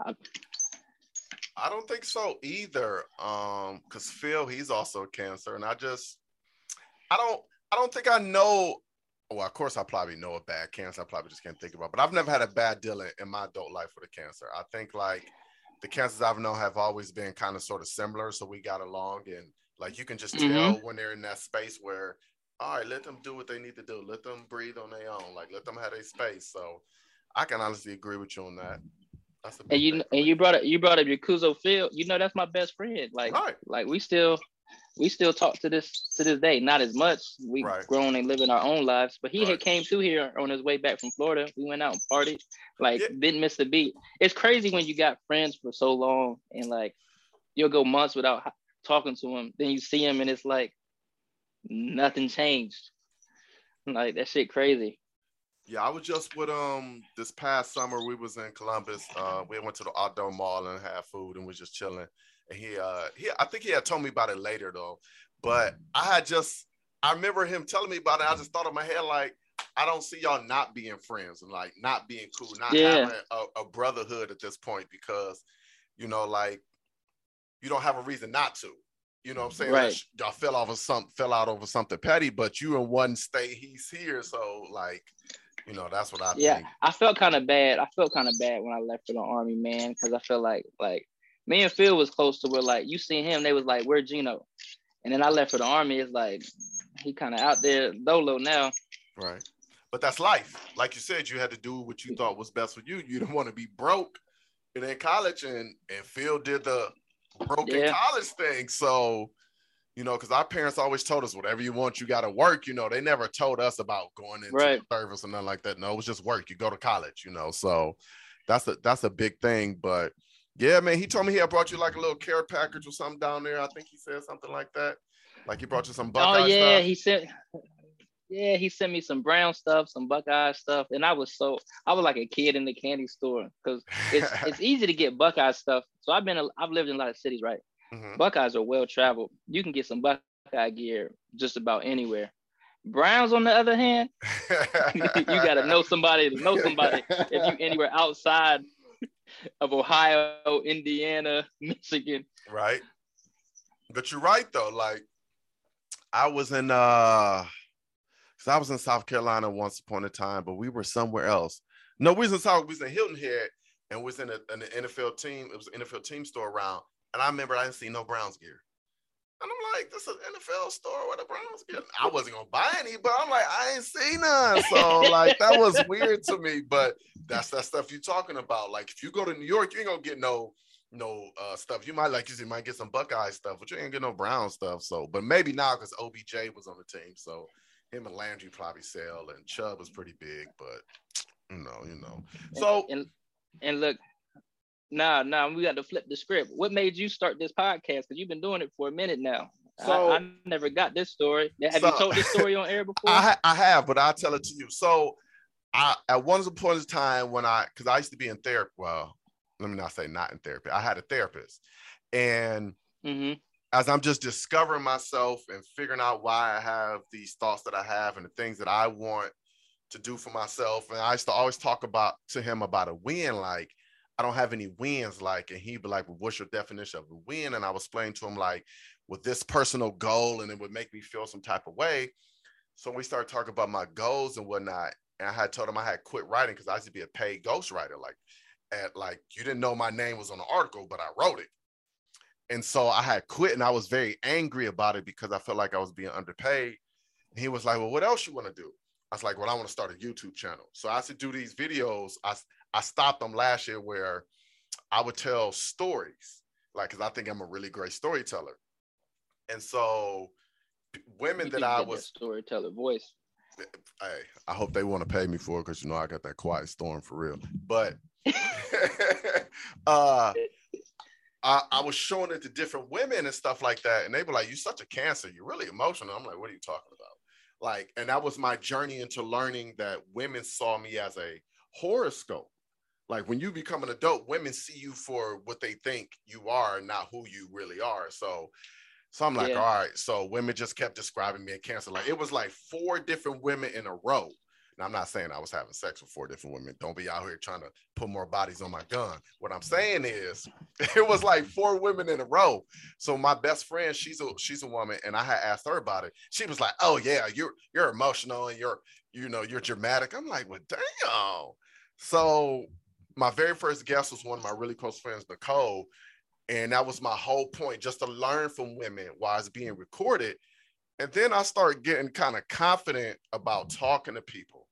I, I don't think so either. Um, because Phil, he's also cancer, and I just I don't I don't think I know well, of course, I probably know a bad cancer. I probably just can't think about, but I've never had a bad deal in, in my adult life with a cancer. I think like the cancers I've known have always been kind of sort of similar, so we got along, and like you can just mm-hmm. tell when they're in that space where, all right, let them do what they need to do, let them breathe on their own, like let them have their space. So I can honestly agree with you on that. and you and you brought up you brought up your Kuzo Phil. You know that's my best friend. Like right. like we still we still talk to this to this day. Not as much. We right. grown and living our own lives. But he right. had came through here on his way back from Florida. We went out and partied. Like yeah. didn't miss a beat. It's crazy when you got friends for so long and like you'll go months without talking to him. Then you see him and it's like nothing changed. Like that shit crazy. Yeah, I was just with um this past summer. We was in Columbus. Uh, we went to the outdoor mall and had food and was just chilling he uh he I think he had told me about it later though. But I had just I remember him telling me about it. I just thought in my head like I don't see y'all not being friends and like not being cool, not yeah. having a, a, brotherhood at this point because you know like you don't have a reason not to. You know what I'm saying? Right. Like, y'all fell off of some fell out over something petty, but you in one state, he's here. So like, you know, that's what I yeah, think. I felt kind of bad. I felt kind of bad when I left for the army, man, because I feel like like me and Phil was close to where like you seen him, they was like, "Where Gino?" And then I left for the army. It's like he kind of out there dolo now. Right, but that's life. Like you said, you had to do what you thought was best for you. You don't want to be broke and in college, and and Phil did the broken yeah. college thing. So you know, because our parents always told us whatever you want, you got to work. You know, they never told us about going into right. service or nothing like that. No, it was just work. You go to college. You know, so that's a that's a big thing. But yeah, man. He told me he had brought you like a little care package or something down there. I think he said something like that. Like he brought you some oh, Buckeye. Oh yeah, stuff. he said. Yeah, he sent me some brown stuff, some Buckeye stuff, and I was so I was like a kid in the candy store because it's it's easy to get Buckeye stuff. So I've been a, I've lived in a lot of cities, right? Mm-hmm. Buckeyes are well traveled. You can get some Buckeye gear just about anywhere. Browns, on the other hand, you got to know somebody to know somebody if you anywhere outside of Ohio, Indiana, Michigan. Right. But you're right though. Like I was in uh because I was in South Carolina once upon a time, but we were somewhere else. No, we was in South, we was in Hilton Head and we was in, a, an NFL team. It was an NFL team store around. And I remember I didn't see no Browns gear. And I'm like, this is an NFL store where the Browns get. I wasn't gonna buy any, but I'm like, I ain't seen none. So like that was weird to me. But that's that stuff you're talking about. Like if you go to New York, you ain't gonna get no no uh, stuff. You might like you said, might get some Buckeye stuff, but you ain't get no Brown stuff. So, but maybe now because OBJ was on the team, so him and Landry probably sell, and Chubb was pretty big, but you know, you know. So and and look, nah, nah, we got to flip the script. What made you start this podcast? Because you've been doing it for a minute now. So I, I never got this story. Have so, you told this story on air before? I, I have, but I'll tell it to you. So I at one point in time when I because I used to be in therapy. Well, let me not say not in therapy. I had a therapist, and mm-hmm. as I'm just discovering myself and figuring out why I have these thoughts that I have and the things that I want to do for myself, and I used to always talk about to him about a win, like I don't have any wins, like, and he'd be like, well, "What's your definition of a win?" And I was explaining to him like, with this personal goal, and it would make me feel some type of way. So we started talking about my goals and whatnot. And I had told him I had quit writing because I used to be a paid ghostwriter. Like at like you didn't know my name was on the article, but I wrote it. And so I had quit and I was very angry about it because I felt like I was being underpaid. And he was like, Well, what else you want to do? I was like, Well, I want to start a YouTube channel. So I used to do these videos. I, I stopped them last year where I would tell stories, like, because I think I'm a really great storyteller. And so women you that I was storyteller voice. Hey, I hope they want to pay me for it because you know I got that quiet storm for real. But uh, I, I, was showing it to different women and stuff like that, and they were like, "You're such a cancer. You're really emotional." I'm like, "What are you talking about?" Like, and that was my journey into learning that women saw me as a horoscope. Like when you become an adult, women see you for what they think you are, not who you really are. So, so I'm like, yeah. all right. So women just kept describing me as cancer. Like it was like four different women in a row now, I'm not saying I was having sex with four different women. Don't be out here trying to put more bodies on my gun. What I'm saying is, it was like four women in a row. So my best friend, she's a she's a woman, and I had asked her about it. She was like, "Oh yeah, you're you're emotional and you're you know you're dramatic." I'm like, "Well, damn." So my very first guest was one of my really close friends, Nicole, and that was my whole point, just to learn from women while it's being recorded. And then I started getting kind of confident about talking to people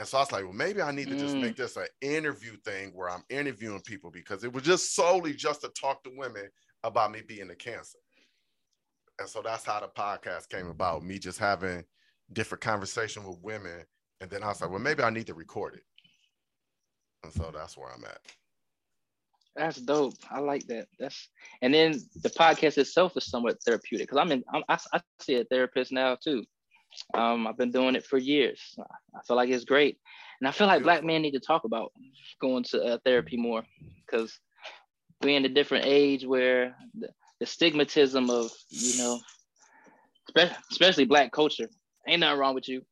and so I was like, well, maybe I need to just mm. make this an interview thing where I'm interviewing people because it was just solely just to talk to women about me being a cancer. And so that's how the podcast came about, me just having different conversation with women. And then I was like, well, maybe I need to record it. And so that's where I'm at. That's dope. I like that. That's and then the podcast itself is somewhat therapeutic because I'm in. I'm, I, I see a therapist now too. Um, I've been doing it for years. I feel like it's great, and I feel like black men need to talk about going to uh, therapy more because we're in a different age where the, the stigmatism of you know, especially black culture, ain't nothing wrong with you.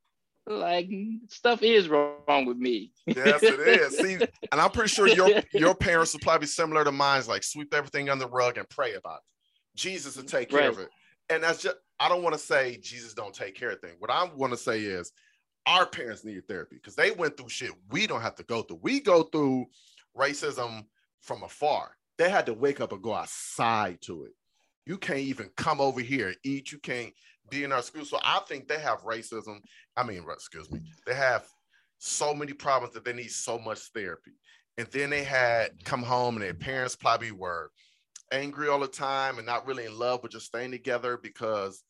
Like stuff is wrong with me. yes, it is. See, and I'm pretty sure your your parents will probably be similar to mine. Like sweep everything under the rug and pray about it. Jesus will take care right. of it. And that's just I don't want to say Jesus don't take care of things. What I want to say is our parents needed therapy because they went through shit we don't have to go through. We go through racism from afar. They had to wake up and go outside to it. You can't even come over here and eat. You can't be in our school. So I think they have racism. I mean, excuse me. They have so many problems that they need so much therapy. And then they had come home and their parents probably were angry all the time and not really in love, but just staying together because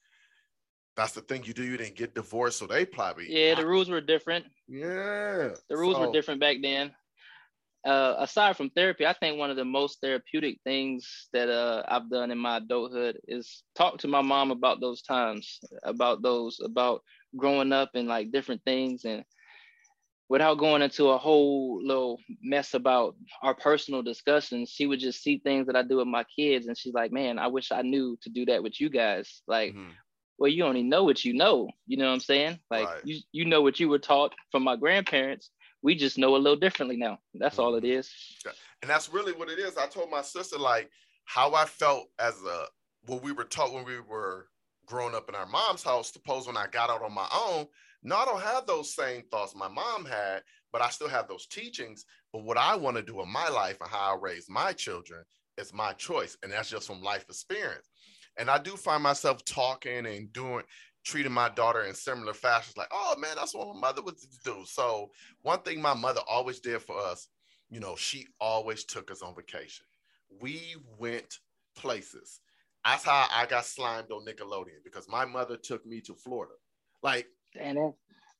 that's the thing you do. You didn't get divorced, so they probably yeah. The rules were different. Yeah, the rules so, were different back then. Uh, aside from therapy, I think one of the most therapeutic things that uh, I've done in my adulthood is talk to my mom about those times, about those, about growing up and like different things, and without going into a whole little mess about our personal discussions, she would just see things that I do with my kids, and she's like, "Man, I wish I knew to do that with you guys." Like, mm-hmm well, you only know what you know. You know what I'm saying? Like right. you, you know what you were taught from my grandparents. We just know a little differently now. That's all it mm-hmm. And that's really what it is. I told my sister like how I felt as a what we were taught when we were growing up in our mom's house. Suppose when I got out on my own, no, I don't have those same thoughts my mom had, but I still have those teachings. But what I want to do in my life and how I raise my children is my choice. And that's just from life experience. And I do find myself talking and doing treating my daughter in similar fashions, like, oh man, that's what my mother would do. So one thing my mother always did for us, you know, she always took us on vacation. We went places. That's how I got slimed on Nickelodeon because my mother took me to Florida. Like, and that,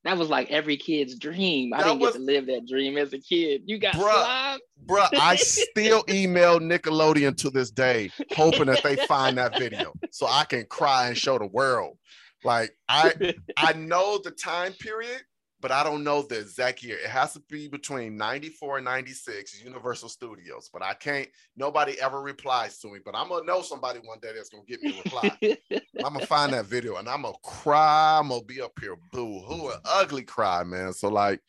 that was like every kid's dream. I didn't was, get to live that dream as a kid. You got bruh, slimed. Bruh, I still email Nickelodeon to this day, hoping that they find that video so I can cry and show the world. Like I I know the time period, but I don't know the exact year. It has to be between 94 and 96, Universal Studios. But I can't, nobody ever replies to me. But I'm gonna know somebody one day that's gonna get me a reply. I'm gonna find that video and I'm gonna cry. I'm gonna be up here boo hoo, an ugly cry, man. So, like,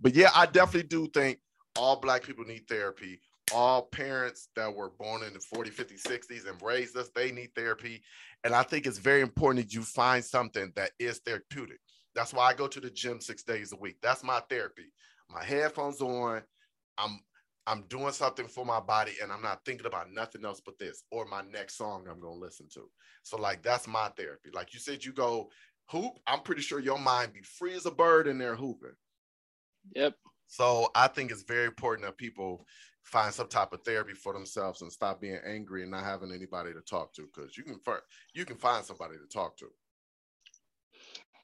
but yeah, I definitely do think all black people need therapy. All parents that were born in the 40, 50, 60s and raised us, they need therapy. And I think it's very important that you find something that is therapeutic that's why I go to the gym six days a week. That's my therapy. My headphones on. I'm I'm doing something for my body and I'm not thinking about nothing else but this or my next song I'm to listen to. So like that's my therapy. Like you said you go hoop, I'm pretty sure your mind be free as a bird in there hooping. Yep. So I think it's very important that people find some type of therapy for themselves and stop being angry and not having anybody to talk to because you can you can find somebody to talk to.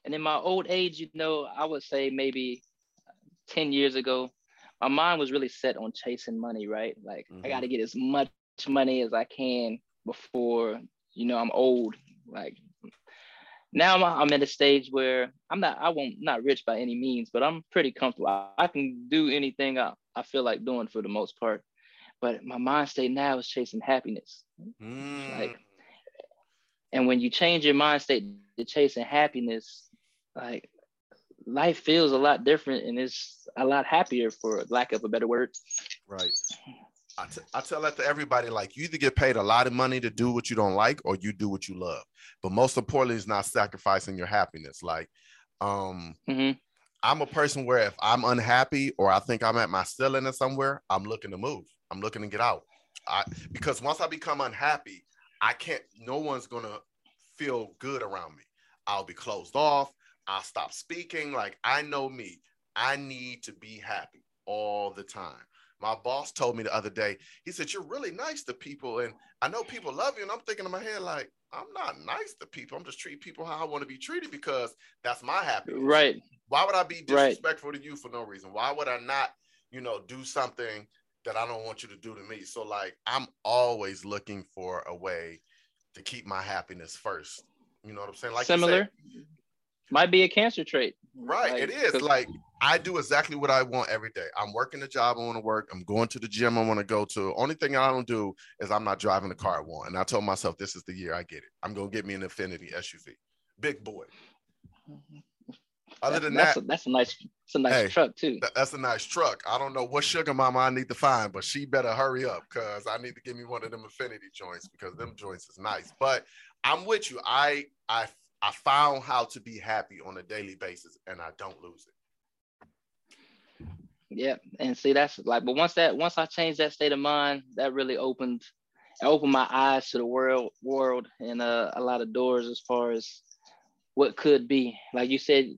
And in my old age, you know, I would say maybe 10 years ago, my mind was really set on chasing money, right? Like mm-hmm. I got to get as much money as I can before, you know, I'm old. Like now I'm, I'm at a stage where I'm not, I won't, not rich by any means, but I'm pretty comfortable. I, I can do anything I, I feel like doing for the most part. But my mind state now is chasing happiness. Mm. Like, and when you change your mind state to chasing happiness, like life feels a lot different and it's a lot happier for lack of a better word. Right. I, t- I tell that to everybody like you either get paid a lot of money to do what you don't like or you do what you love. But most importantly, is not sacrificing your happiness. Like, um, mm-hmm. I'm a person where if I'm unhappy or I think I'm at my ceiling or somewhere, I'm looking to move. I'm looking to get out. I because once I become unhappy, I can't. No one's gonna feel good around me. I'll be closed off. I'll stop speaking. Like I know me. I need to be happy all the time. My boss told me the other day, he said, You're really nice to people. And I know people love you. And I'm thinking in my head, like, I'm not nice to people. I'm just treating people how I want to be treated because that's my happiness. Right. Why would I be disrespectful right. to you for no reason? Why would I not, you know, do something that I don't want you to do to me? So, like, I'm always looking for a way to keep my happiness first. You know what I'm saying? Like similar, said, might be a cancer trait. Right, like, it is. Like I do exactly what I want every day. I'm working the job I want to work. I'm going to the gym I want to go to. Only thing I don't do is I'm not driving the car I want. And I told myself this is the year I get it. I'm gonna get me an Infiniti SUV, big boy. Other than that's that, a, that's a nice, it's a nice hey, truck too. Th- that's a nice truck. I don't know what sugar mama I need to find, but she better hurry up because I need to give me one of them Infiniti joints because them joints is nice. But I'm with you. I I I found how to be happy on a daily basis and I don't lose it. Yeah. And see, that's like, but once that, once I changed that state of mind, that really opened, opened my eyes to the world, world and uh, a lot of doors as far as what could be. Like you said,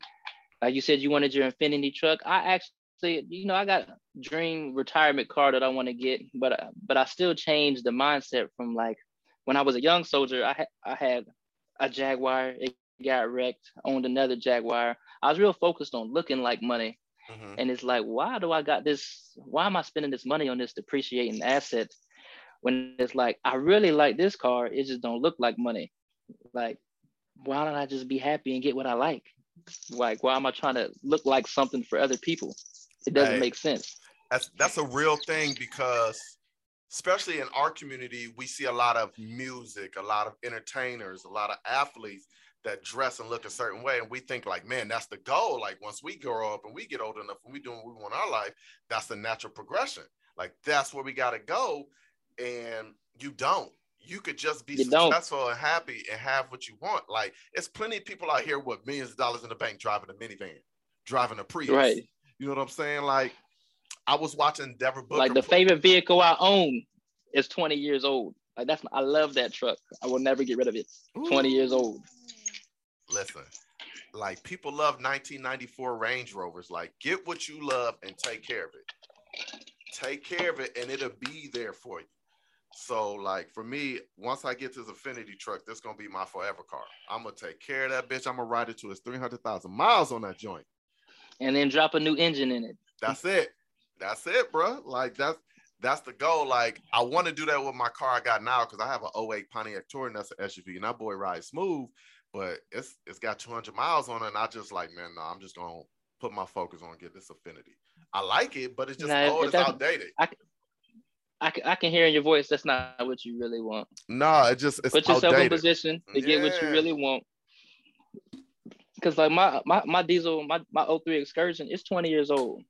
like you said, you wanted your Infiniti truck. I actually, you know, I got dream retirement car that I want to get, but but I still changed the mindset from like when I was a young soldier. I I had a Jaguar. It got wrecked. Owned another Jaguar. I was real focused on looking like money. Mm-hmm. And it's like, why do I got this? Why am I spending this money on this depreciating asset? When it's like, I really like this car. It just don't look like money. Like, why don't I just be happy and get what I like? Like, why am I trying to look like something for other people? It doesn't hey, make sense. That's that's a real thing because especially in our community, we see a lot of music, a lot of entertainers, a lot of athletes that dress and look a certain way. And we think like, man, that's the goal. Like once we grow up and we get old enough and we do what we want our life, that's the natural progression. Like that's where we got to go. And you don't. You could just be you successful don't. and happy and have what you want. Like it's plenty of people out here with millions of dollars in the bank driving a minivan, driving a Prius. Right. You know what I'm saying? Like I was watching Deborah Booker. Like the favorite vehicle I own is 20 years old. Like that's I love that truck. I will never get rid of it. Ooh. 20 years old. Listen, like people love 1994 Range Rovers. Like get what you love and take care of it. Take care of it and it'll be there for you. So like for me, once I get this Infiniti truck, that's gonna be my forever car. I'm gonna take care of that bitch. I'm gonna ride it to its 300,000 miles on that joint. And then drop a new engine in it. That's it. That's it, bro. Like that's that's the goal. Like I want to do that with my car I got now because I have an 08 Pontiac Torrent that's an SUV, and that boy rides smooth, but it's it's got 200 miles on it. And I just like, man, no, I'm just gonna put my focus on get this Infiniti. I like it, but it's just nah, old, it's outdated. I, I, I can hear in your voice that's not what you really want. No, it just it's put yourself outdated. in position to yeah. get what you really want. Cause like my my my diesel, my my 03 excursion, is 20 years old.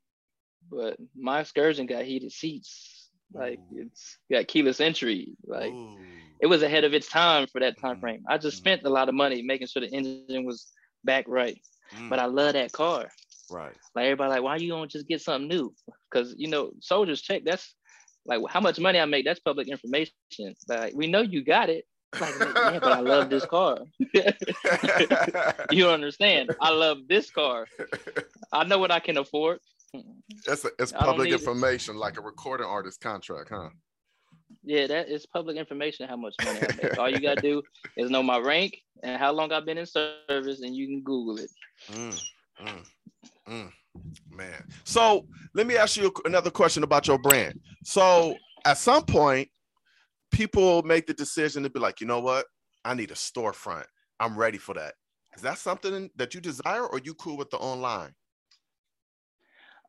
But my excursion got heated seats. Like Ooh. it's got keyless entry. Like Ooh. it was ahead of its time for that time mm-hmm. frame. I just mm-hmm. spent a lot of money making sure the engine was back right. Mm. But I love that car. Right. Like everybody like, why you don't just get something new? Because you know, soldiers check. That's like how much money I make. That's public information. Like we know you got it. Like, yeah, but I love this car. you understand? I love this car. I know what I can afford. That's a, it's public information, it. like a recording artist contract, huh? Yeah, that is public information. How much money I make. All you gotta do is know my rank and how long I've been in service, and you can Google it. Mm, mm, mm, man. So let me ask you another question about your brand. So at some point, people make the decision to be like, you know what? I need a storefront. I'm ready for that. Is that something that you desire, or you cool with the online?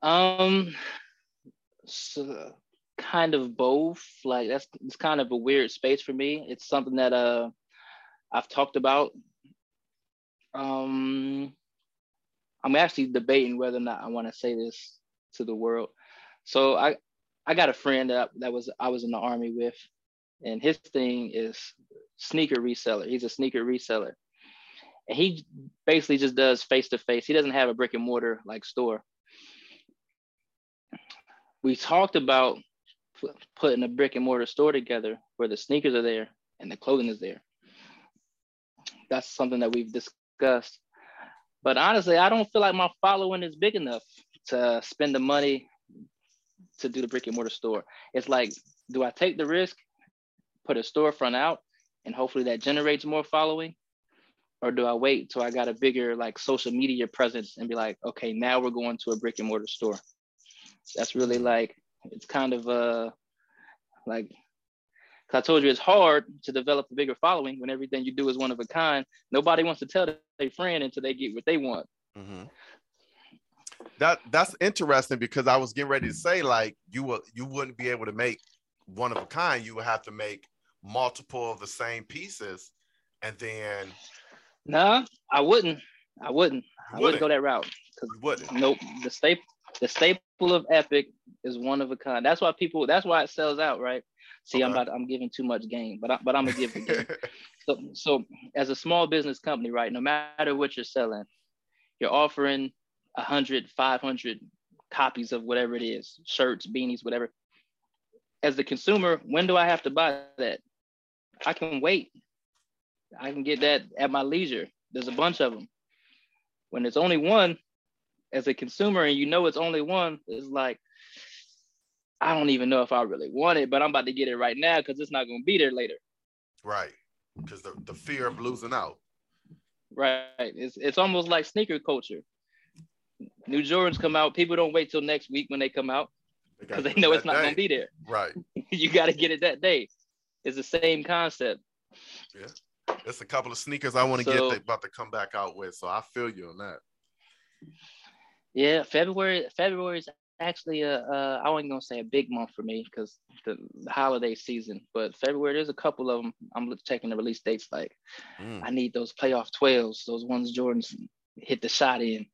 Um, so kind of both. Like that's it's kind of a weird space for me. It's something that uh I've talked about. Um, I'm actually debating whether or not I want to say this to the world. So I I got a friend that that was I was in the army with, and his thing is sneaker reseller. He's a sneaker reseller, and he basically just does face to face. He doesn't have a brick and mortar like store we talked about putting a brick and mortar store together where the sneakers are there and the clothing is there. That's something that we've discussed. But honestly, I don't feel like my following is big enough to spend the money to do the brick and mortar store. It's like, do I take the risk, put a storefront out, and hopefully that generates more following? Or do I wait till I got a bigger like social media presence and be like, okay, now we're going to a brick and mortar store? That's really like it's kind of uh like I told you it's hard to develop a bigger following when everything you do is one of a kind. Nobody wants to tell their friend until they get what they want. Mm-hmm. That that's interesting because I was getting ready to say like you will you wouldn't be able to make one of a kind. You would have to make multiple of the same pieces, and then. No, I wouldn't. I wouldn't. I wouldn't go that route. You wouldn't. Nope. The staple the staple of Epic is one of a kind. That's why people. That's why it sells out, right? See, okay. I'm about. I'm giving too much game, but I, but I'm gonna give it. so so as a small business company, right? No matter what you're selling, you're offering 100, 500 copies of whatever it is, shirts, beanies, whatever. As the consumer, when do I have to buy that? I can wait. I can get that at my leisure. There's a bunch of them. When it's only one, as a consumer and you know it's only one, it's like, I don't even know if I really want it, but I'm about to get it right now because it's not going to be there later. Right. Because the, the fear of losing out. Right. It's, it's almost like sneaker culture. New Jordans come out. People don't wait till next week when they come out because they, they know it's not going to be there. Right. you got to get it that day. It's the same concept. Yeah. It's a couple of sneakers I want to so, get about to come back out with. So I feel you on that. Yeah, February. February is actually a. Uh, I wasn't gonna say a big month for me because the, the, holiday season, but February there's a couple of them. I'm checking the release dates. Like, mm. I need those playoff twelves, those ones Jordan's hit the shot in.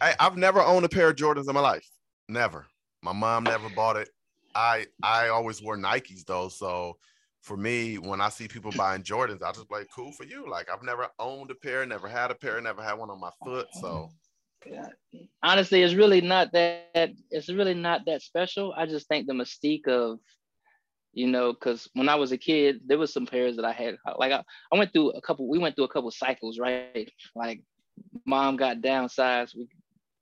I, I've never owned a pair of Jordans in my life. Never. My mom never bought it. I I always wore Nikes though, so for me, when I see people buying Jordans, I just like, cool for you. Like I've never owned a pair, never had a pair, never had one on my foot. So honestly, it's really not that. It's really not that special. I just think the mystique of you know, because when I was a kid, there was some pairs that I had. Like I, I went through a couple. We went through a couple cycles, right? Like mom got downsized. We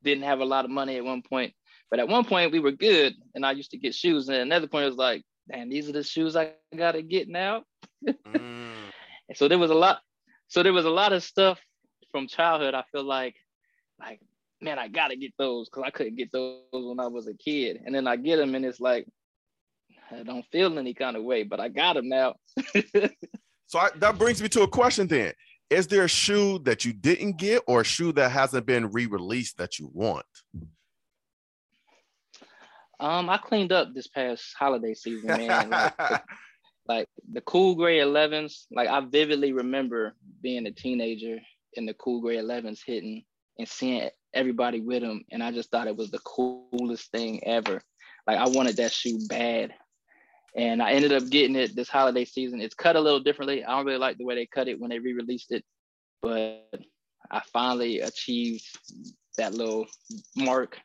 didn't have a lot of money at one point, but at one point we were good, and I used to get shoes. And another point was like, damn, these are the shoes I gotta get now. mm. So there was a lot. So there was a lot of stuff from childhood. I feel like, like man, I gotta get those because I couldn't get those when I was a kid. And then I get them, and it's like I don't feel any kind of way, but I got them now. so I, that brings me to a question then. Is there a shoe that you didn't get or a shoe that hasn't been re-released that you want? Um, I cleaned up this past holiday season, man. like, the, like the cool gray 11s, like I vividly remember being a teenager and the cool gray 11s hitting and seeing everybody with them. And I just thought it was the coolest thing ever. Like I wanted that shoe bad and I ended up getting it this holiday season. It's cut a little differently. I don't really like the way they cut it when they re-released it, but I finally achieved that little mark.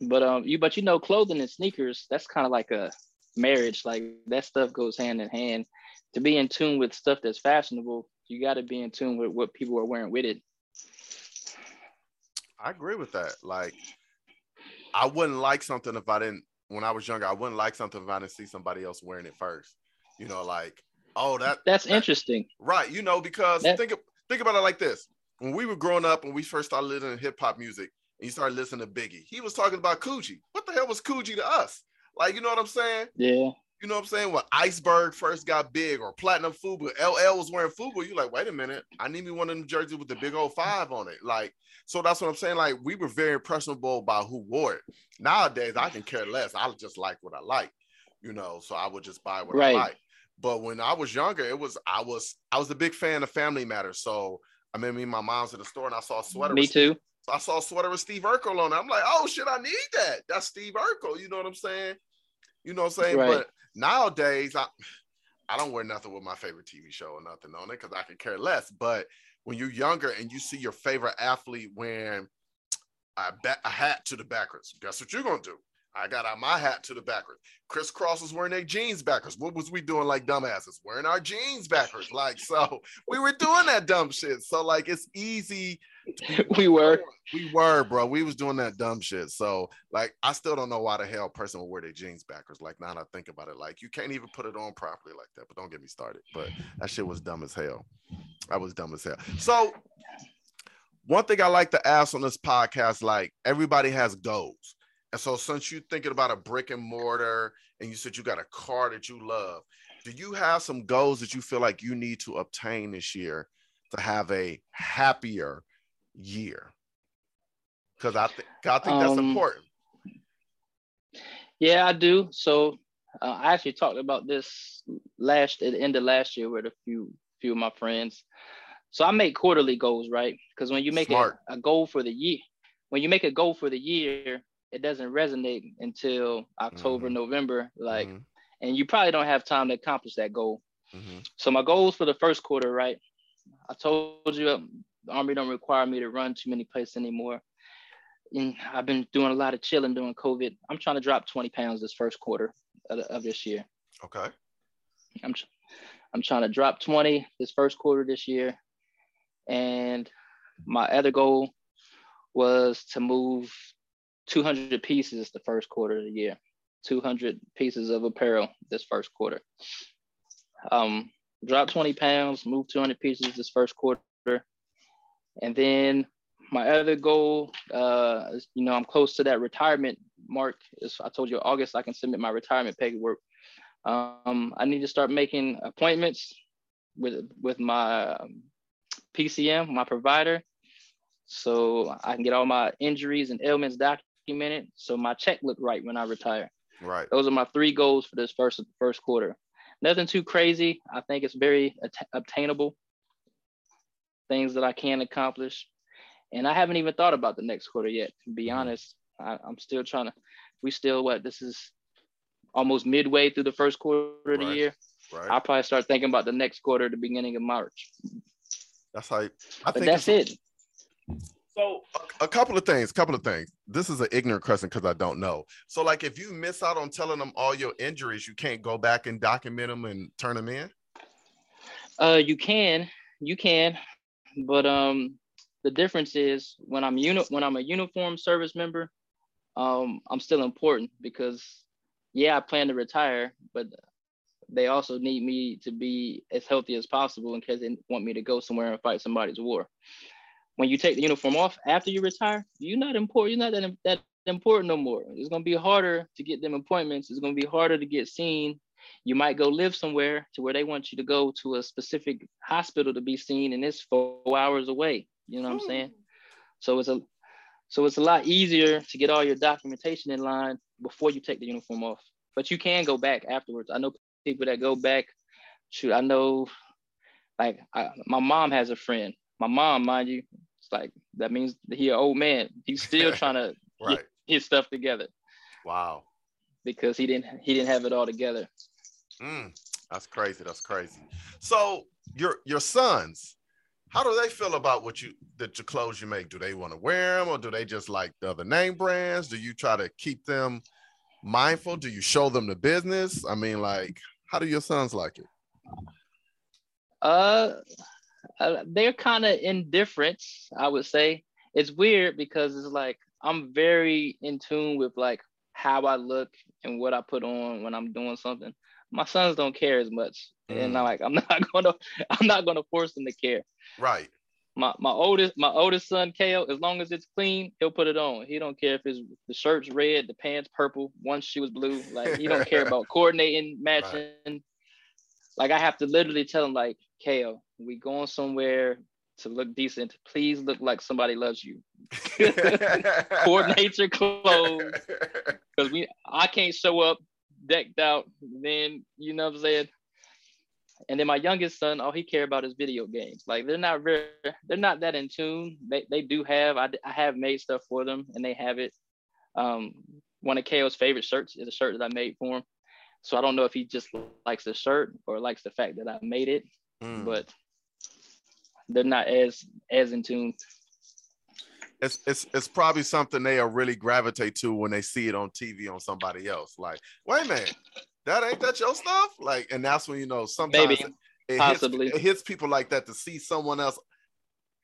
But um, you but you know, clothing and sneakers that's kind of like a marriage. Like that stuff goes hand in hand. To be in tune with stuff that's fashionable, you got to be in tune with what people are wearing with it. I agree with that. Like, I wouldn't like something if I didn't when I was younger, I wouldn't like something if I didn't see somebody else wearing it first. You know, like, oh, that that's that, interesting. Right. You know, because that, think think about it like this. When we were growing up and we first started listening to hip hop music and you started listening to Biggie, he was talking about Coogi. What the hell was Coogi to us? Like, you know what I'm saying? Yeah. You know what I'm saying? When Iceberg first got big or Platinum Fubu, LL was wearing Fubu, You're like, wait a minute, I need me one of them jerseys with the big old five on it. Like, so that's what I'm saying. Like we were very impressionable about who wore it. Nowadays, I can care less. I just like what I like, you know. So I would just buy what right. I like. But when I was younger, it was I was I was a big fan of Family Matters. So I mean, me and my mom's at the store and I saw a sweater. Me too. So I saw a sweater with Steve Urkel on it. I'm like, oh shit, I need that. That's Steve Urkel. You know what I'm saying? You know what I'm saying? Right. But nowadays, I I don't wear nothing with my favorite TV show or nothing on it because I can care less. But when you're younger and you see your favorite athlete wearing a, ba- a hat to the backwards, guess what you're gonna do? I got out my hat to the backwards. Kris Kross was wearing their jeans backwards. What was we doing like dumbasses? Wearing our jeans backwards. Like, so we were doing that dumb shit. So, like, it's easy. we were. We were, bro. We was doing that dumb shit. So, like, I still don't know why the hell a person would wear their jeans backwards. Like, now that I think about it, like, you can't even put it on properly like that. But don't get me started. But that shit was dumb as hell. I was dumb as hell. So, one thing I like to ask on this podcast, like, everybody has goals and so, since you're thinking about a brick and mortar and you said you got a car that you love, do you have some goals that you feel like you need to obtain this year to have a happier year? Because I, th- I think that's um, important. Yeah, I do. So, uh, I actually talked about this last at the end of last year with a few few of my friends. So I make quarterly goals, right? Because when you make a, a goal for the year, when you make a goal for the year, it doesn't resonate until October, mm-hmm. November, like, mm-hmm. and you probably don't have time to accomplish that goal. Mm-hmm. So my goals for the first quarter, right? I told you um, the army don't require me to run too many places anymore. And I've been doing a lot of chilling during COVID. I'm trying to drop 20 pounds this first quarter of, of this year. Okay. I'm I'm trying to drop 20 this first quarter this year. And my other goal was to move 200 pieces the first quarter of the year, 200 pieces of apparel this first quarter. Um, drop 20 pounds, move 200 pieces this first quarter. And then my other goal, uh, is, you know, I'm close to that retirement mark. As I told you, August, I can submit my retirement paperwork. Um, I need to start making appointments with with my um, PCM, my provider, so I can get all my injuries and ailments documented so my check looked right when I retire. Right. Those are my three goals for this first first quarter. Nothing too crazy. I think it's very att- obtainable. Things that I can accomplish, and I haven't even thought about the next quarter yet. To be mm-hmm. honest, I, am still trying to. We still what? This is almost midway through the first quarter of the year. Right. I'll probably start thinking about the next quarter, the beginning of March. That's how. I but think that's it. So a, a, couple of things, couple of things. This is an ignorant question because I don't know. So like if you miss out on telling them all your injuries, you can't go back and document them and turn them in? Uh you can. You can. But um the difference is when I'm uni- when I'm a uniform service member, um I'm still important because yeah, I plan to retire, but they also need me to be as healthy as possible in case they want me to go somewhere and fight somebody's war when you take the uniform off after you retire, you're not important. You're not that, that important no more. It's gonna be harder to get them appointments. It's gonna be harder to get seen. You might go live somewhere to where they want you to go to a specific hospital to be seen, and it's four hours away. You know what I'm hmm. saying? So it's a so it's a lot easier to get all your documentation in line before you take the uniform off. But you can go back afterwards. I know people that go back. Shoot, I know, like I, my mom has a friend my mom, mind you, it's like that means he an old man. He's still trying to right. get his stuff together. Wow. Because he didn't he didn't have it all together. Mm, that's crazy. That's crazy. So your your sons, how do they feel about what you that your clothes you make? Do they want to wear them or do they just like the other name brands? Do you try to keep them mindful? Do you show them the business? I mean, like, how do your sons like it? Uh uh, they're kind of indifferent, I would say. It's weird because it's like I'm very in tune with like how I look and what I put on when I'm doing something. My sons don't care as much, mm. and I'm like I'm not gonna I'm not gonna force them to care. Right. My my oldest my oldest son Kale, as long as it's clean, he'll put it on. He don't care if it's the shirt's red, the pants purple, one shoe is blue. Like he don't care about coordinating, matching. Right. Like I have to literally tell him like, Kale, we going somewhere to look decent. Please look like somebody loves you. Coordinate your clothes. Cause we I can't show up decked out. Then you know what I'm saying? And then my youngest son, all he care about is video games. Like they're not very, they're not that in tune. They, they do have, I, I have made stuff for them and they have it. Um, one of Kale's favorite shirts is a shirt that I made for him. So I don't know if he just likes the shirt or likes the fact that I made it, mm. but they're not as as in tune. It's, it's it's probably something they'll really gravitate to when they see it on TV on somebody else. Like, wait a minute, that ain't that your stuff? Like, and that's when you know sometimes Maybe, it, it possibly hits, it hits people like that to see someone else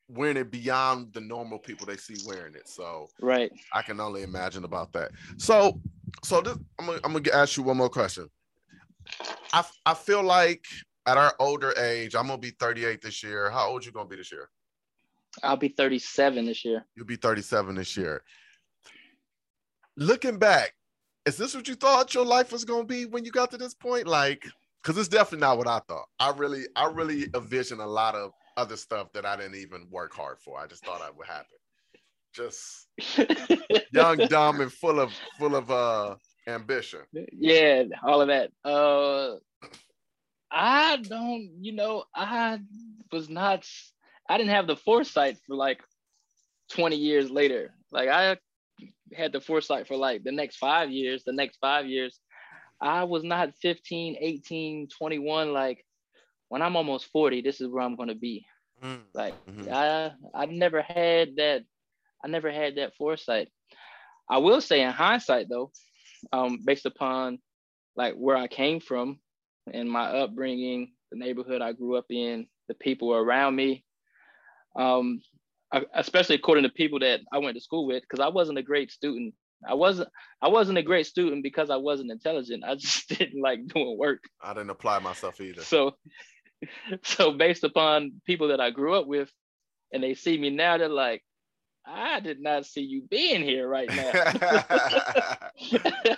wearing it beyond the normal people they see wearing it. So right, I can only imagine about that. So so this, I'm gonna, I'm gonna ask you one more question. I I feel like at our older age, I'm gonna be 38 this year. How old you gonna be this year? I'll be 37 this year. You'll be 37 this year. Looking back, is this what you thought your life was gonna be when you got to this point? Like, because it's definitely not what I thought. I really, I really envisioned a lot of other stuff that I didn't even work hard for. I just thought it would happen just young, dumb, and full of full of uh ambition. Yeah, all of that. Uh I don't, you know, I was not I didn't have the foresight for like 20 years later. Like I had the foresight for like the next five years, the next five years. I was not 15, 18, 21. Like when I'm almost 40, this is where I'm gonna be. Mm. Like mm-hmm. I I never had that I never had that foresight. I will say in hindsight though, um, based upon like where I came from and my upbringing, the neighborhood I grew up in, the people around me, um, especially according to people that I went to school with, because I wasn't a great student. I wasn't I wasn't a great student because I wasn't intelligent. I just didn't like doing work. I didn't apply myself either. So so based upon people that I grew up with and they see me now, they're like, I did not see you being here right now.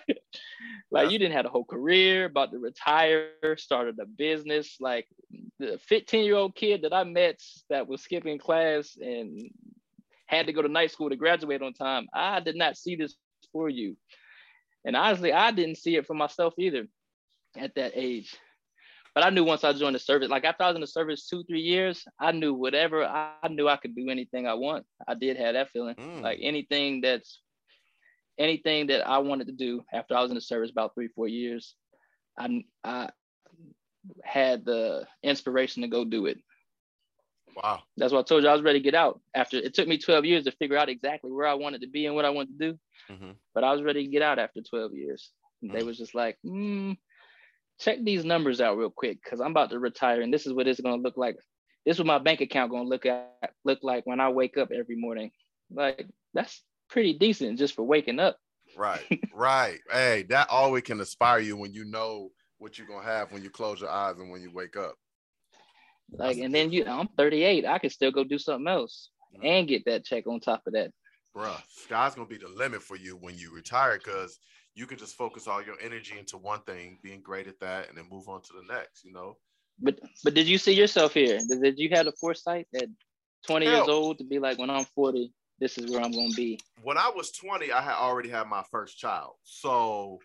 like you didn't have a whole career, about to retire, started a business. Like the 15 year old kid that I met that was skipping class and had to go to night school to graduate on time. I did not see this for you. And honestly, I didn't see it for myself either at that age. But I knew once I joined the service, like after I was in the service two, three years, I knew whatever I, knew I could do anything I want. I did have that feeling. Mm. Like anything that's anything that I wanted to do after I was in the service about three, four years, I I had the inspiration to go do it. Wow. That's why I told you I was ready to get out. After it took me 12 years to figure out exactly where I wanted to be and what I wanted to do. Mm-hmm. But I was ready to get out after 12 years. Mm-hmm. They mm. was just like, mm, check these numbers out real quick because I'm about to retire and this is what it's gonna look like. This is what my bank account gonna look at look like when I wake up every morning. Like that's pretty decent just for waking up. Right, right. hey, that always can inspire you when you know what you're gonna have when you close your eyes and when you wake up. Like, and then you, I'm 38. I can still go do something else mm-hmm. and get that check on top of that. Bruh, sky's gonna be the limit for you when you retire because you can just focus all your energy into one thing, being great at that, and then move on to the next. You know. But but did you see yourself here? Did, did you have the foresight at 20 Hell, years old to be like, when I'm 40, this is where I'm gonna be? When I was 20, I had already had my first child, so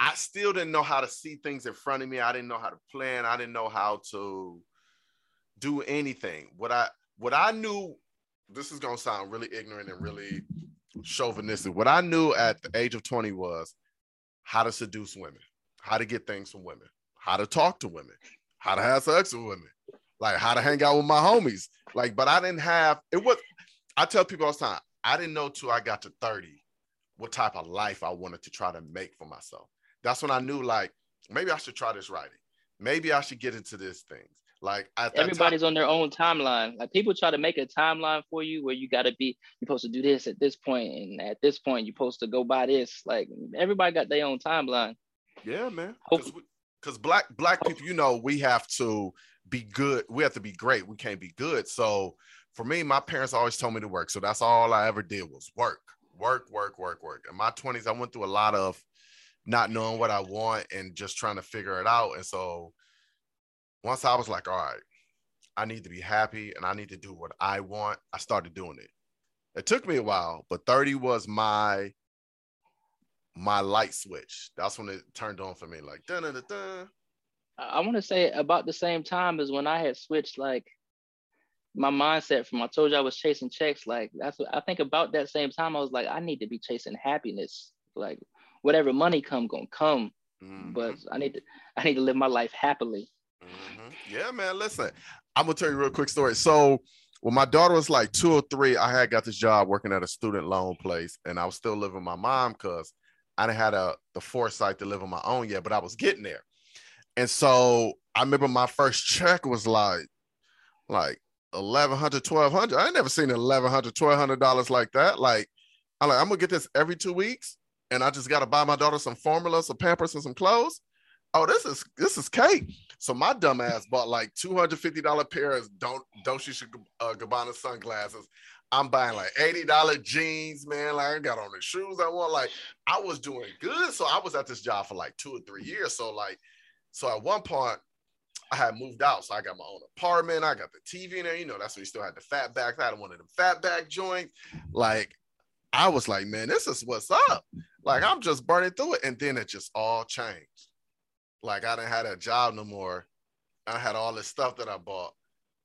I still didn't know how to see things in front of me. I didn't know how to plan. I didn't know how to do anything. What I what I knew, this is gonna sound really ignorant and really chauvinistic. What I knew at the age of 20 was how to seduce women, how to get things from women, how to talk to women, how to have sex with women, like how to hang out with my homies. Like, but I didn't have it was I tell people all the time, I didn't know till I got to 30 what type of life I wanted to try to make for myself. That's when I knew like maybe I should try this writing. Maybe I should get into this things. Like everybody's time, on their own timeline. Like people try to make a timeline for you where you got to be you're supposed to do this at this point, and at this point you're supposed to go by this. Like everybody got their own timeline. Yeah, man. Because black black people, you know, we have to be good. We have to be great. We can't be good. So for me, my parents always told me to work. So that's all I ever did was work, work, work, work, work. In my 20s, I went through a lot of not knowing what I want and just trying to figure it out. And so once I was like, all right, I need to be happy and I need to do what I want, I started doing it. It took me a while, but 30 was my my light switch. That's when it turned on for me. Like dun dun dun. I want to say about the same time as when I had switched like my mindset from I told you I was chasing checks. Like that's what I think about that same time. I was like, I need to be chasing happiness. Like whatever money come gonna come. Mm-hmm. But I need to I need to live my life happily. Mm-hmm. Yeah, man. Listen, I'm gonna tell you a real quick story. So when my daughter was like two or three, I had got this job working at a student loan place, and I was still living with my mom because I didn't had a the foresight to live on my own yet, but I was getting there. And so I remember my first check was like like 1100 1200 i never seen 1100 1200 dollars like that like i'm like i'm gonna get this every two weeks and i just gotta buy my daughter some formula some pampers and some clothes oh this is this is cake so my dumb ass bought like $250 pair of don't she should uh, Gabbana sunglasses. I'm buying like $80 jeans, man. Like I got on the shoes I want. Like I was doing good. So I was at this job for like two or three years. So like, so at one point I had moved out. So I got my own apartment. I got the TV in there. You know, that's when you still had the fat back. I had one of them fat back joints. Like I was like, man, this is what's up. Like I'm just burning through it. And then it just all changed. Like I didn't have a job no more. I had all this stuff that I bought.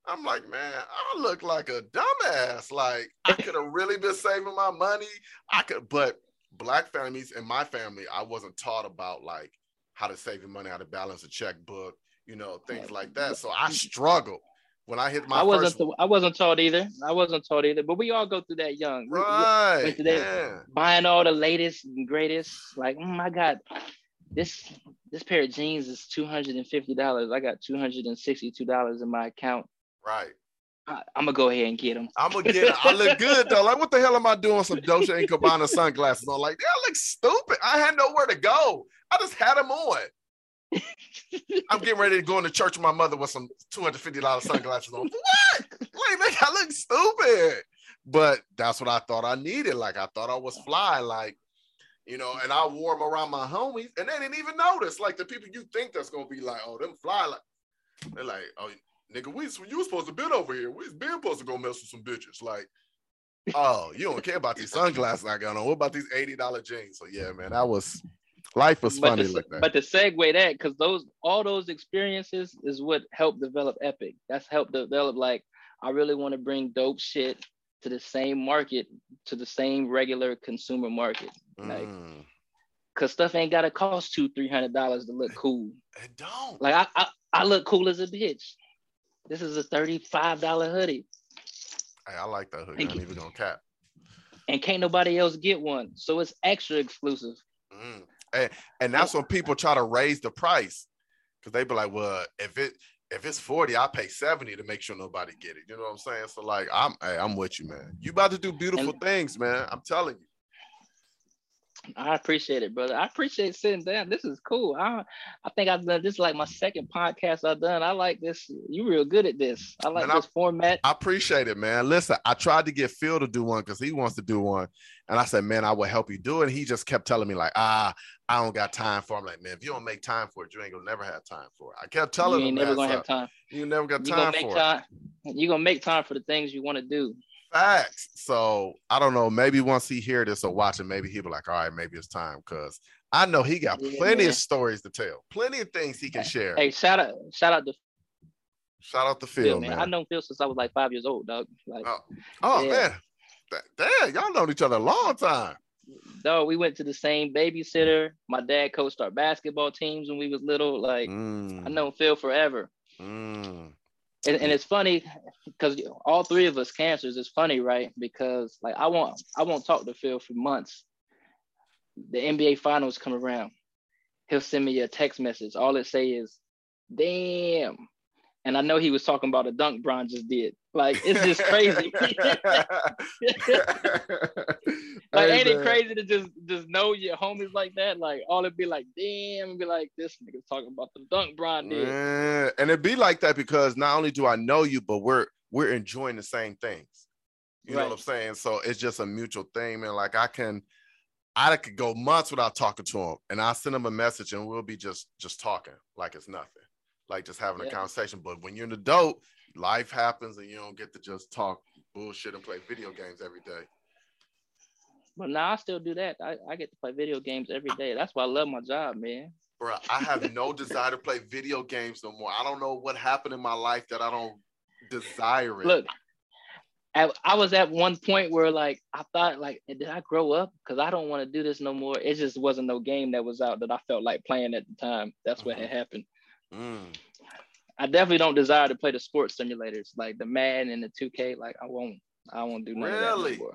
I'm like, man, I look like a dumbass. Like I could have really been saving my money. I could, but black families in my family, I wasn't taught about like how to save your money, how to balance a checkbook, you know, things like that. So I mm-hmm. struggled when I hit my. I wasn't. First... I wasn't taught either. I wasn't taught either. But we all go through that young. Right. We, we yeah. Buying all the latest and greatest. Like, oh my God, this this pair of jeans is two hundred and fifty dollars. I got two hundred and sixty two dollars in my account. Right. I, am gonna go ahead and get them. I'm gonna get. Them. I look good though. Like, what the hell am I doing? Some Dolce and Gabbana sunglasses on? Like, I look stupid. I had nowhere to go. I just had them on. I'm getting ready to go into church with my mother with some two hundred fifty dollars sunglasses on. what? Like, make I look stupid. But that's what I thought I needed. Like, I thought I was fly. Like, you know, and I wore them around my homies, and they didn't even notice. Like the people you think that's gonna be like, oh, them fly, like they're like, oh, nigga, we you was supposed to been over here. We been supposed to go mess with some bitches. Like, oh, you don't care about these sunglasses I got on. What about these eighty dollar jeans? So yeah, man, that was life was funny but like that. But to segue that, because those all those experiences is what helped develop Epic. That's helped develop like I really want to bring dope shit to the same market, to the same regular consumer market. Like, mm. cause stuff ain't gotta cost two, three hundred dollars to look cool. It don't. Like I, I, I look cool as a bitch. This is a thirty-five dollar hoodie. Hey, I like that hoodie. I ain't even gonna cap. And can't nobody else get one, so it's extra exclusive. Mm. And, and that's when people try to raise the price because they be like, well, if it if it's 40, I pay 70 to make sure nobody get it. You know what I'm saying? So like I'm hey, I'm with you, man. You about to do beautiful And- things, man. I'm telling you. I appreciate it, brother. I appreciate sitting down. This is cool. I I think I've done this is like my second podcast I've done. I like this. You real good at this. I like Man, I- this format. I appreciate it, man. Listen, I tried to get Phil to do one because he wants to do one. And I said, man, I will help you do it. And he just kept telling me, like, ah, I don't got time for it. I'm like, man, if you don't make time for it, you ain't gonna never have time for it. I kept telling ain't him You never gonna so have time. you never got You time for it. time. You gonna make time for the things you want to do. Facts. So I don't know. Maybe once he hear this or watch it, maybe he'll be like, all right, maybe it's time. Cause I know he got Yeah, plenty man. of stories to tell, plenty of things he can share. Hey, shout out, shout out to Shout out to Phil, Phil, man. man. I've known Phil since I was like five years old, dog. Like, Oh, oh Yeah. man. Damn, y'all known each other a long time. dog, we went to the same babysitter. My dad coached our basketball teams when we was little. Like, Mm, I know Phil forever. mm. And, and it's funny because all three of us cancers is funny right? Because like i won't i won't talk to phil for months. The nba finals come around. He'll send me a text message. All it say is damn. And i know he was talking about a dunk Bron just did like it's just crazy like ain't it crazy to just just know your homies like that like all it'd be like damn be like this nigga's talking about the dunk Bron did Yeah, and it'd be like that because not only do I know you, but we're we're enjoying the same things. You know what I'm saying? So it's just a mutual thing, man. Like I can, I could go months without talking to him, and I send him a message, and we'll be just just talking like it's nothing, like just having a conversation. But when you're an adult, life happens, and you don't get to just talk bullshit and play video games every day. But now I still do that. I, I get to play video games every day. That's why I love my job, man. Bro, I have no desire to play video games no more. I don't know what happened in my life that I don't desire it. Look, I, I was at one point where like I thought like did I grow up? Because I don't want to do this no more. It just wasn't no game that was out that I felt like playing at the time. That's what Mhm. had happened. Mm. I definitely don't desire to play the sports simulators like the Madden and the 2K. Like I won't. I won't do none of that Really? no.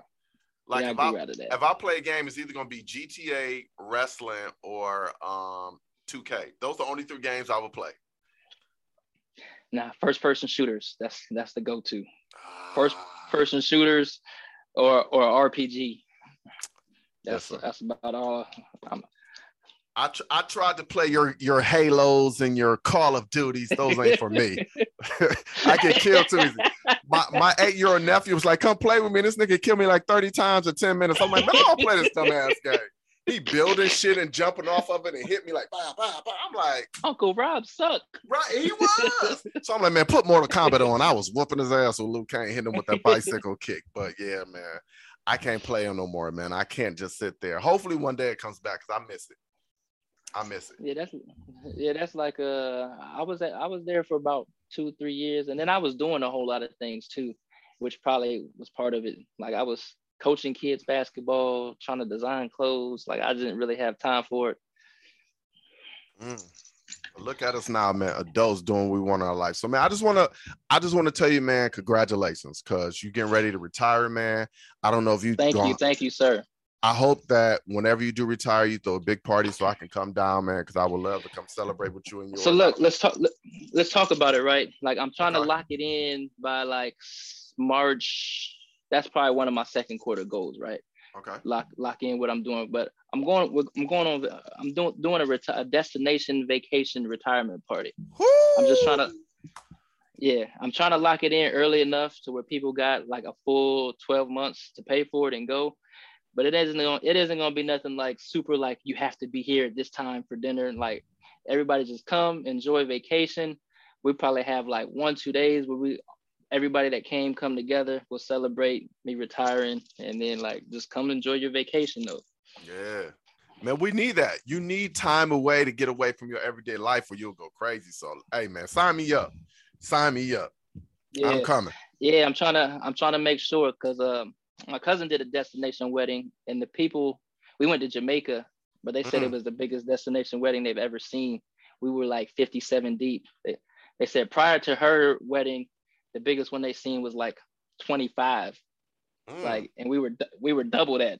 Like yeah, if I I do that. if I play a game, it's either gonna be GTA, wrestling, or um 2K. Those are the only three games I will play. Nah, first person shooters. That's that's the go to. First Ah, Person shooters or or RPG. That's sir. that's about all. I'm, I tr- I tried to play your your Halos and your Call of Duties. Those ain't for me. I get killed too easy. My my eight year old nephew was like, "Come play with me." This nigga killed me like thirty times in ten minutes. I'm like, "Man, I don't play this dumbass game." He building shit and jumping off of it and hit me like, bah, bah, bah. I'm like, Uncle Rob suck. right, he was. so I'm like, man, put Mortal Kombat on. I was whooping his ass with Liu Kang, hitting him with that bicycle kick. But yeah, man, I can't play him no more, man. I can't just sit there. Hopefully one day it comes back because I miss it. I miss it. Yeah, that's yeah, that's like uh I was at I was there for about two, three years, and then I was doing a whole lot of things too, which probably was part of it. Like I was coaching kids basketball, trying to design clothes. Like I didn't really have time for it. Mm. Look at us now, man. Adults doing what we want in our life. So, man, I just want to, I just want to tell you, man, congratulations, cause you're getting ready to retire, man. I don't know if you. Thank gone- you, thank you, sir. I hope that whenever you do retire, you throw a big party so I can come down, man, because I would love to come celebrate with you and your. So look, let's talk. let- Let's talk about it, right? Like I'm trying to lock it in by like March. That's probably one of my second quarter goals, right? Okay. lock lock in what I'm doing. But I'm going I'm going on I'm doing doing a, reti- a destination vacation retirement party. I'm just trying to yeah, I'm trying to lock it in early enough to where people got like a full 12 months to pay for it and go. But it isn't gonna, it isn't gonna be nothing like super like you have to be here at this time for dinner. Like everybody just come enjoy vacation. We probably have like one two days where we everybody that came come together. We'll celebrate me retiring and then like just come enjoy your vacation though. Yeah. Man, we need that. You need time away to get away from your everyday life or you'll go crazy. So, hey, man, sign me up. Sign me up. Yeah. I'm coming. Yeah, I'm trying to I'm trying to make sure because um my cousin did a destination wedding and the people we went to Jamaica, but they said it Mm. was the biggest destination wedding they've ever seen. We were like 57 deep. They, they said prior to her wedding, the biggest one they seen was like 25. Mm. Like, and we were we were double that.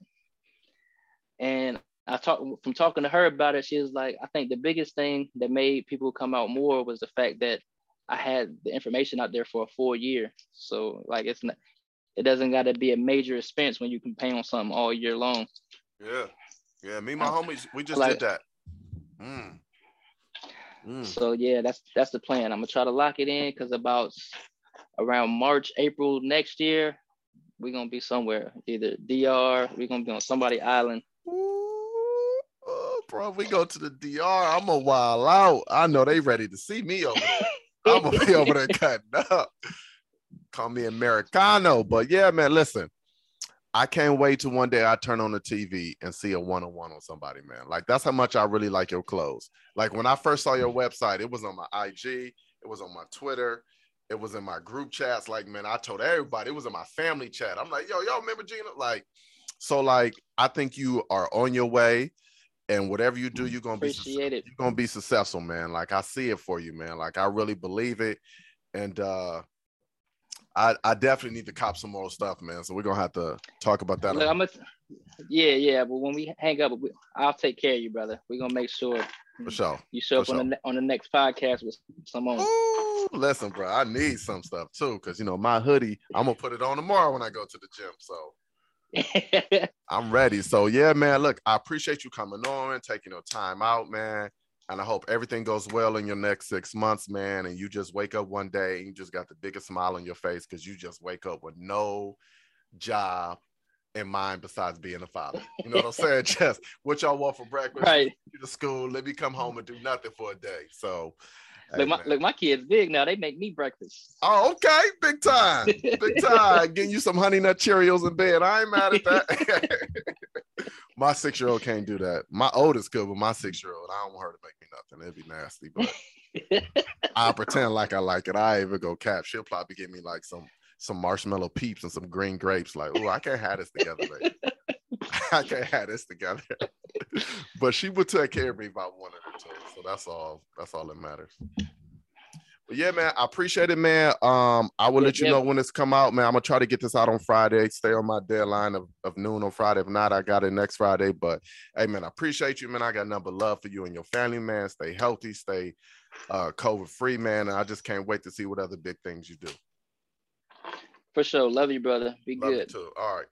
And I talked from talking to her about it. She was like, I think the biggest thing that made people come out more was the fact that I had the information out there for a full year. So like, it's not, it doesn't got to be a major expense when you can pay on something all year long. Yeah, yeah. Me, my homies, we just like, did that. Mm. Mm. So yeah, that's that's the plan. I'm gonna try to lock it in because about around March, April next year, we're gonna be somewhere, either DR, we're gonna be on somebody island. Ooh, oh, bro, we go to the DR. I'm a wild out. I know they ready to see me over there. I'm gonna be over there cutting up. Call me Americano, but yeah, man. Listen, I can't wait to one day I turn on the TV and see a one on one on somebody, man. Like that's how much I really like your clothes. Like when I first saw your website, it was on my IG, it was on my Twitter, it was in my group chats. Like, man, I told everybody it was in my family chat. I'm like, yo, y'all remember Gina? Like, so like I think you are on your way. And whatever you do, you're gonna Appreciate be it. you're gonna be successful, man. Like I see it for you, man. Like I really believe it. And uh I, I definitely need to cop some more stuff, man. So we're gonna have to talk about that. Look, I'm a, yeah, yeah. But when we hang up, I'll take care of you, brother. We're gonna make sure for sure. You show For up on the on the next podcast with some on. Ooh, listen, bro, I need some stuff too, because you know my hoodie. I'm gonna put it on tomorrow when I go to the gym. So I'm ready. So yeah, man. Look, I appreciate you coming on and taking your time out, man. And I hope everything goes well in your next six months, man. And you just wake up one day and you just got the biggest smile on your face because you just wake up with no job in mind besides being a father. You know what I'm saying? Just what y'all want for breakfast, right? To school, let me come home and do nothing for a day. So Look, my, look, my kids big now. They make me breakfast. Oh, okay. Big time. Big time. Getting you some honey nut Cheerios in bed. I ain't mad at that. my six year old can't do that. My oldest could, but my six year old, I don't want her to make me nothing. It'd be nasty, but I'll pretend like I like it. I even go cap. She'll probably give me like some some marshmallow peeps and some green grapes. Like, oh, I can't have this together, baby. I can't have this together. but she would take care of me if one wanted her to. So that's all. That's all that matters. But yeah, man, I appreciate it, man. Um, I will let you know when it's come out, man. I'm gonna try to get this out on Friday. Stay on my deadline of, of noon on Friday. If not, I got it next Friday. But hey, man, I appreciate you, man. I got number love for you and your family, man. Stay healthy, stay uh COVID free, man. And I just can't wait to see what other big things you do. For sure. Love you, brother. Be Love good. too. All right.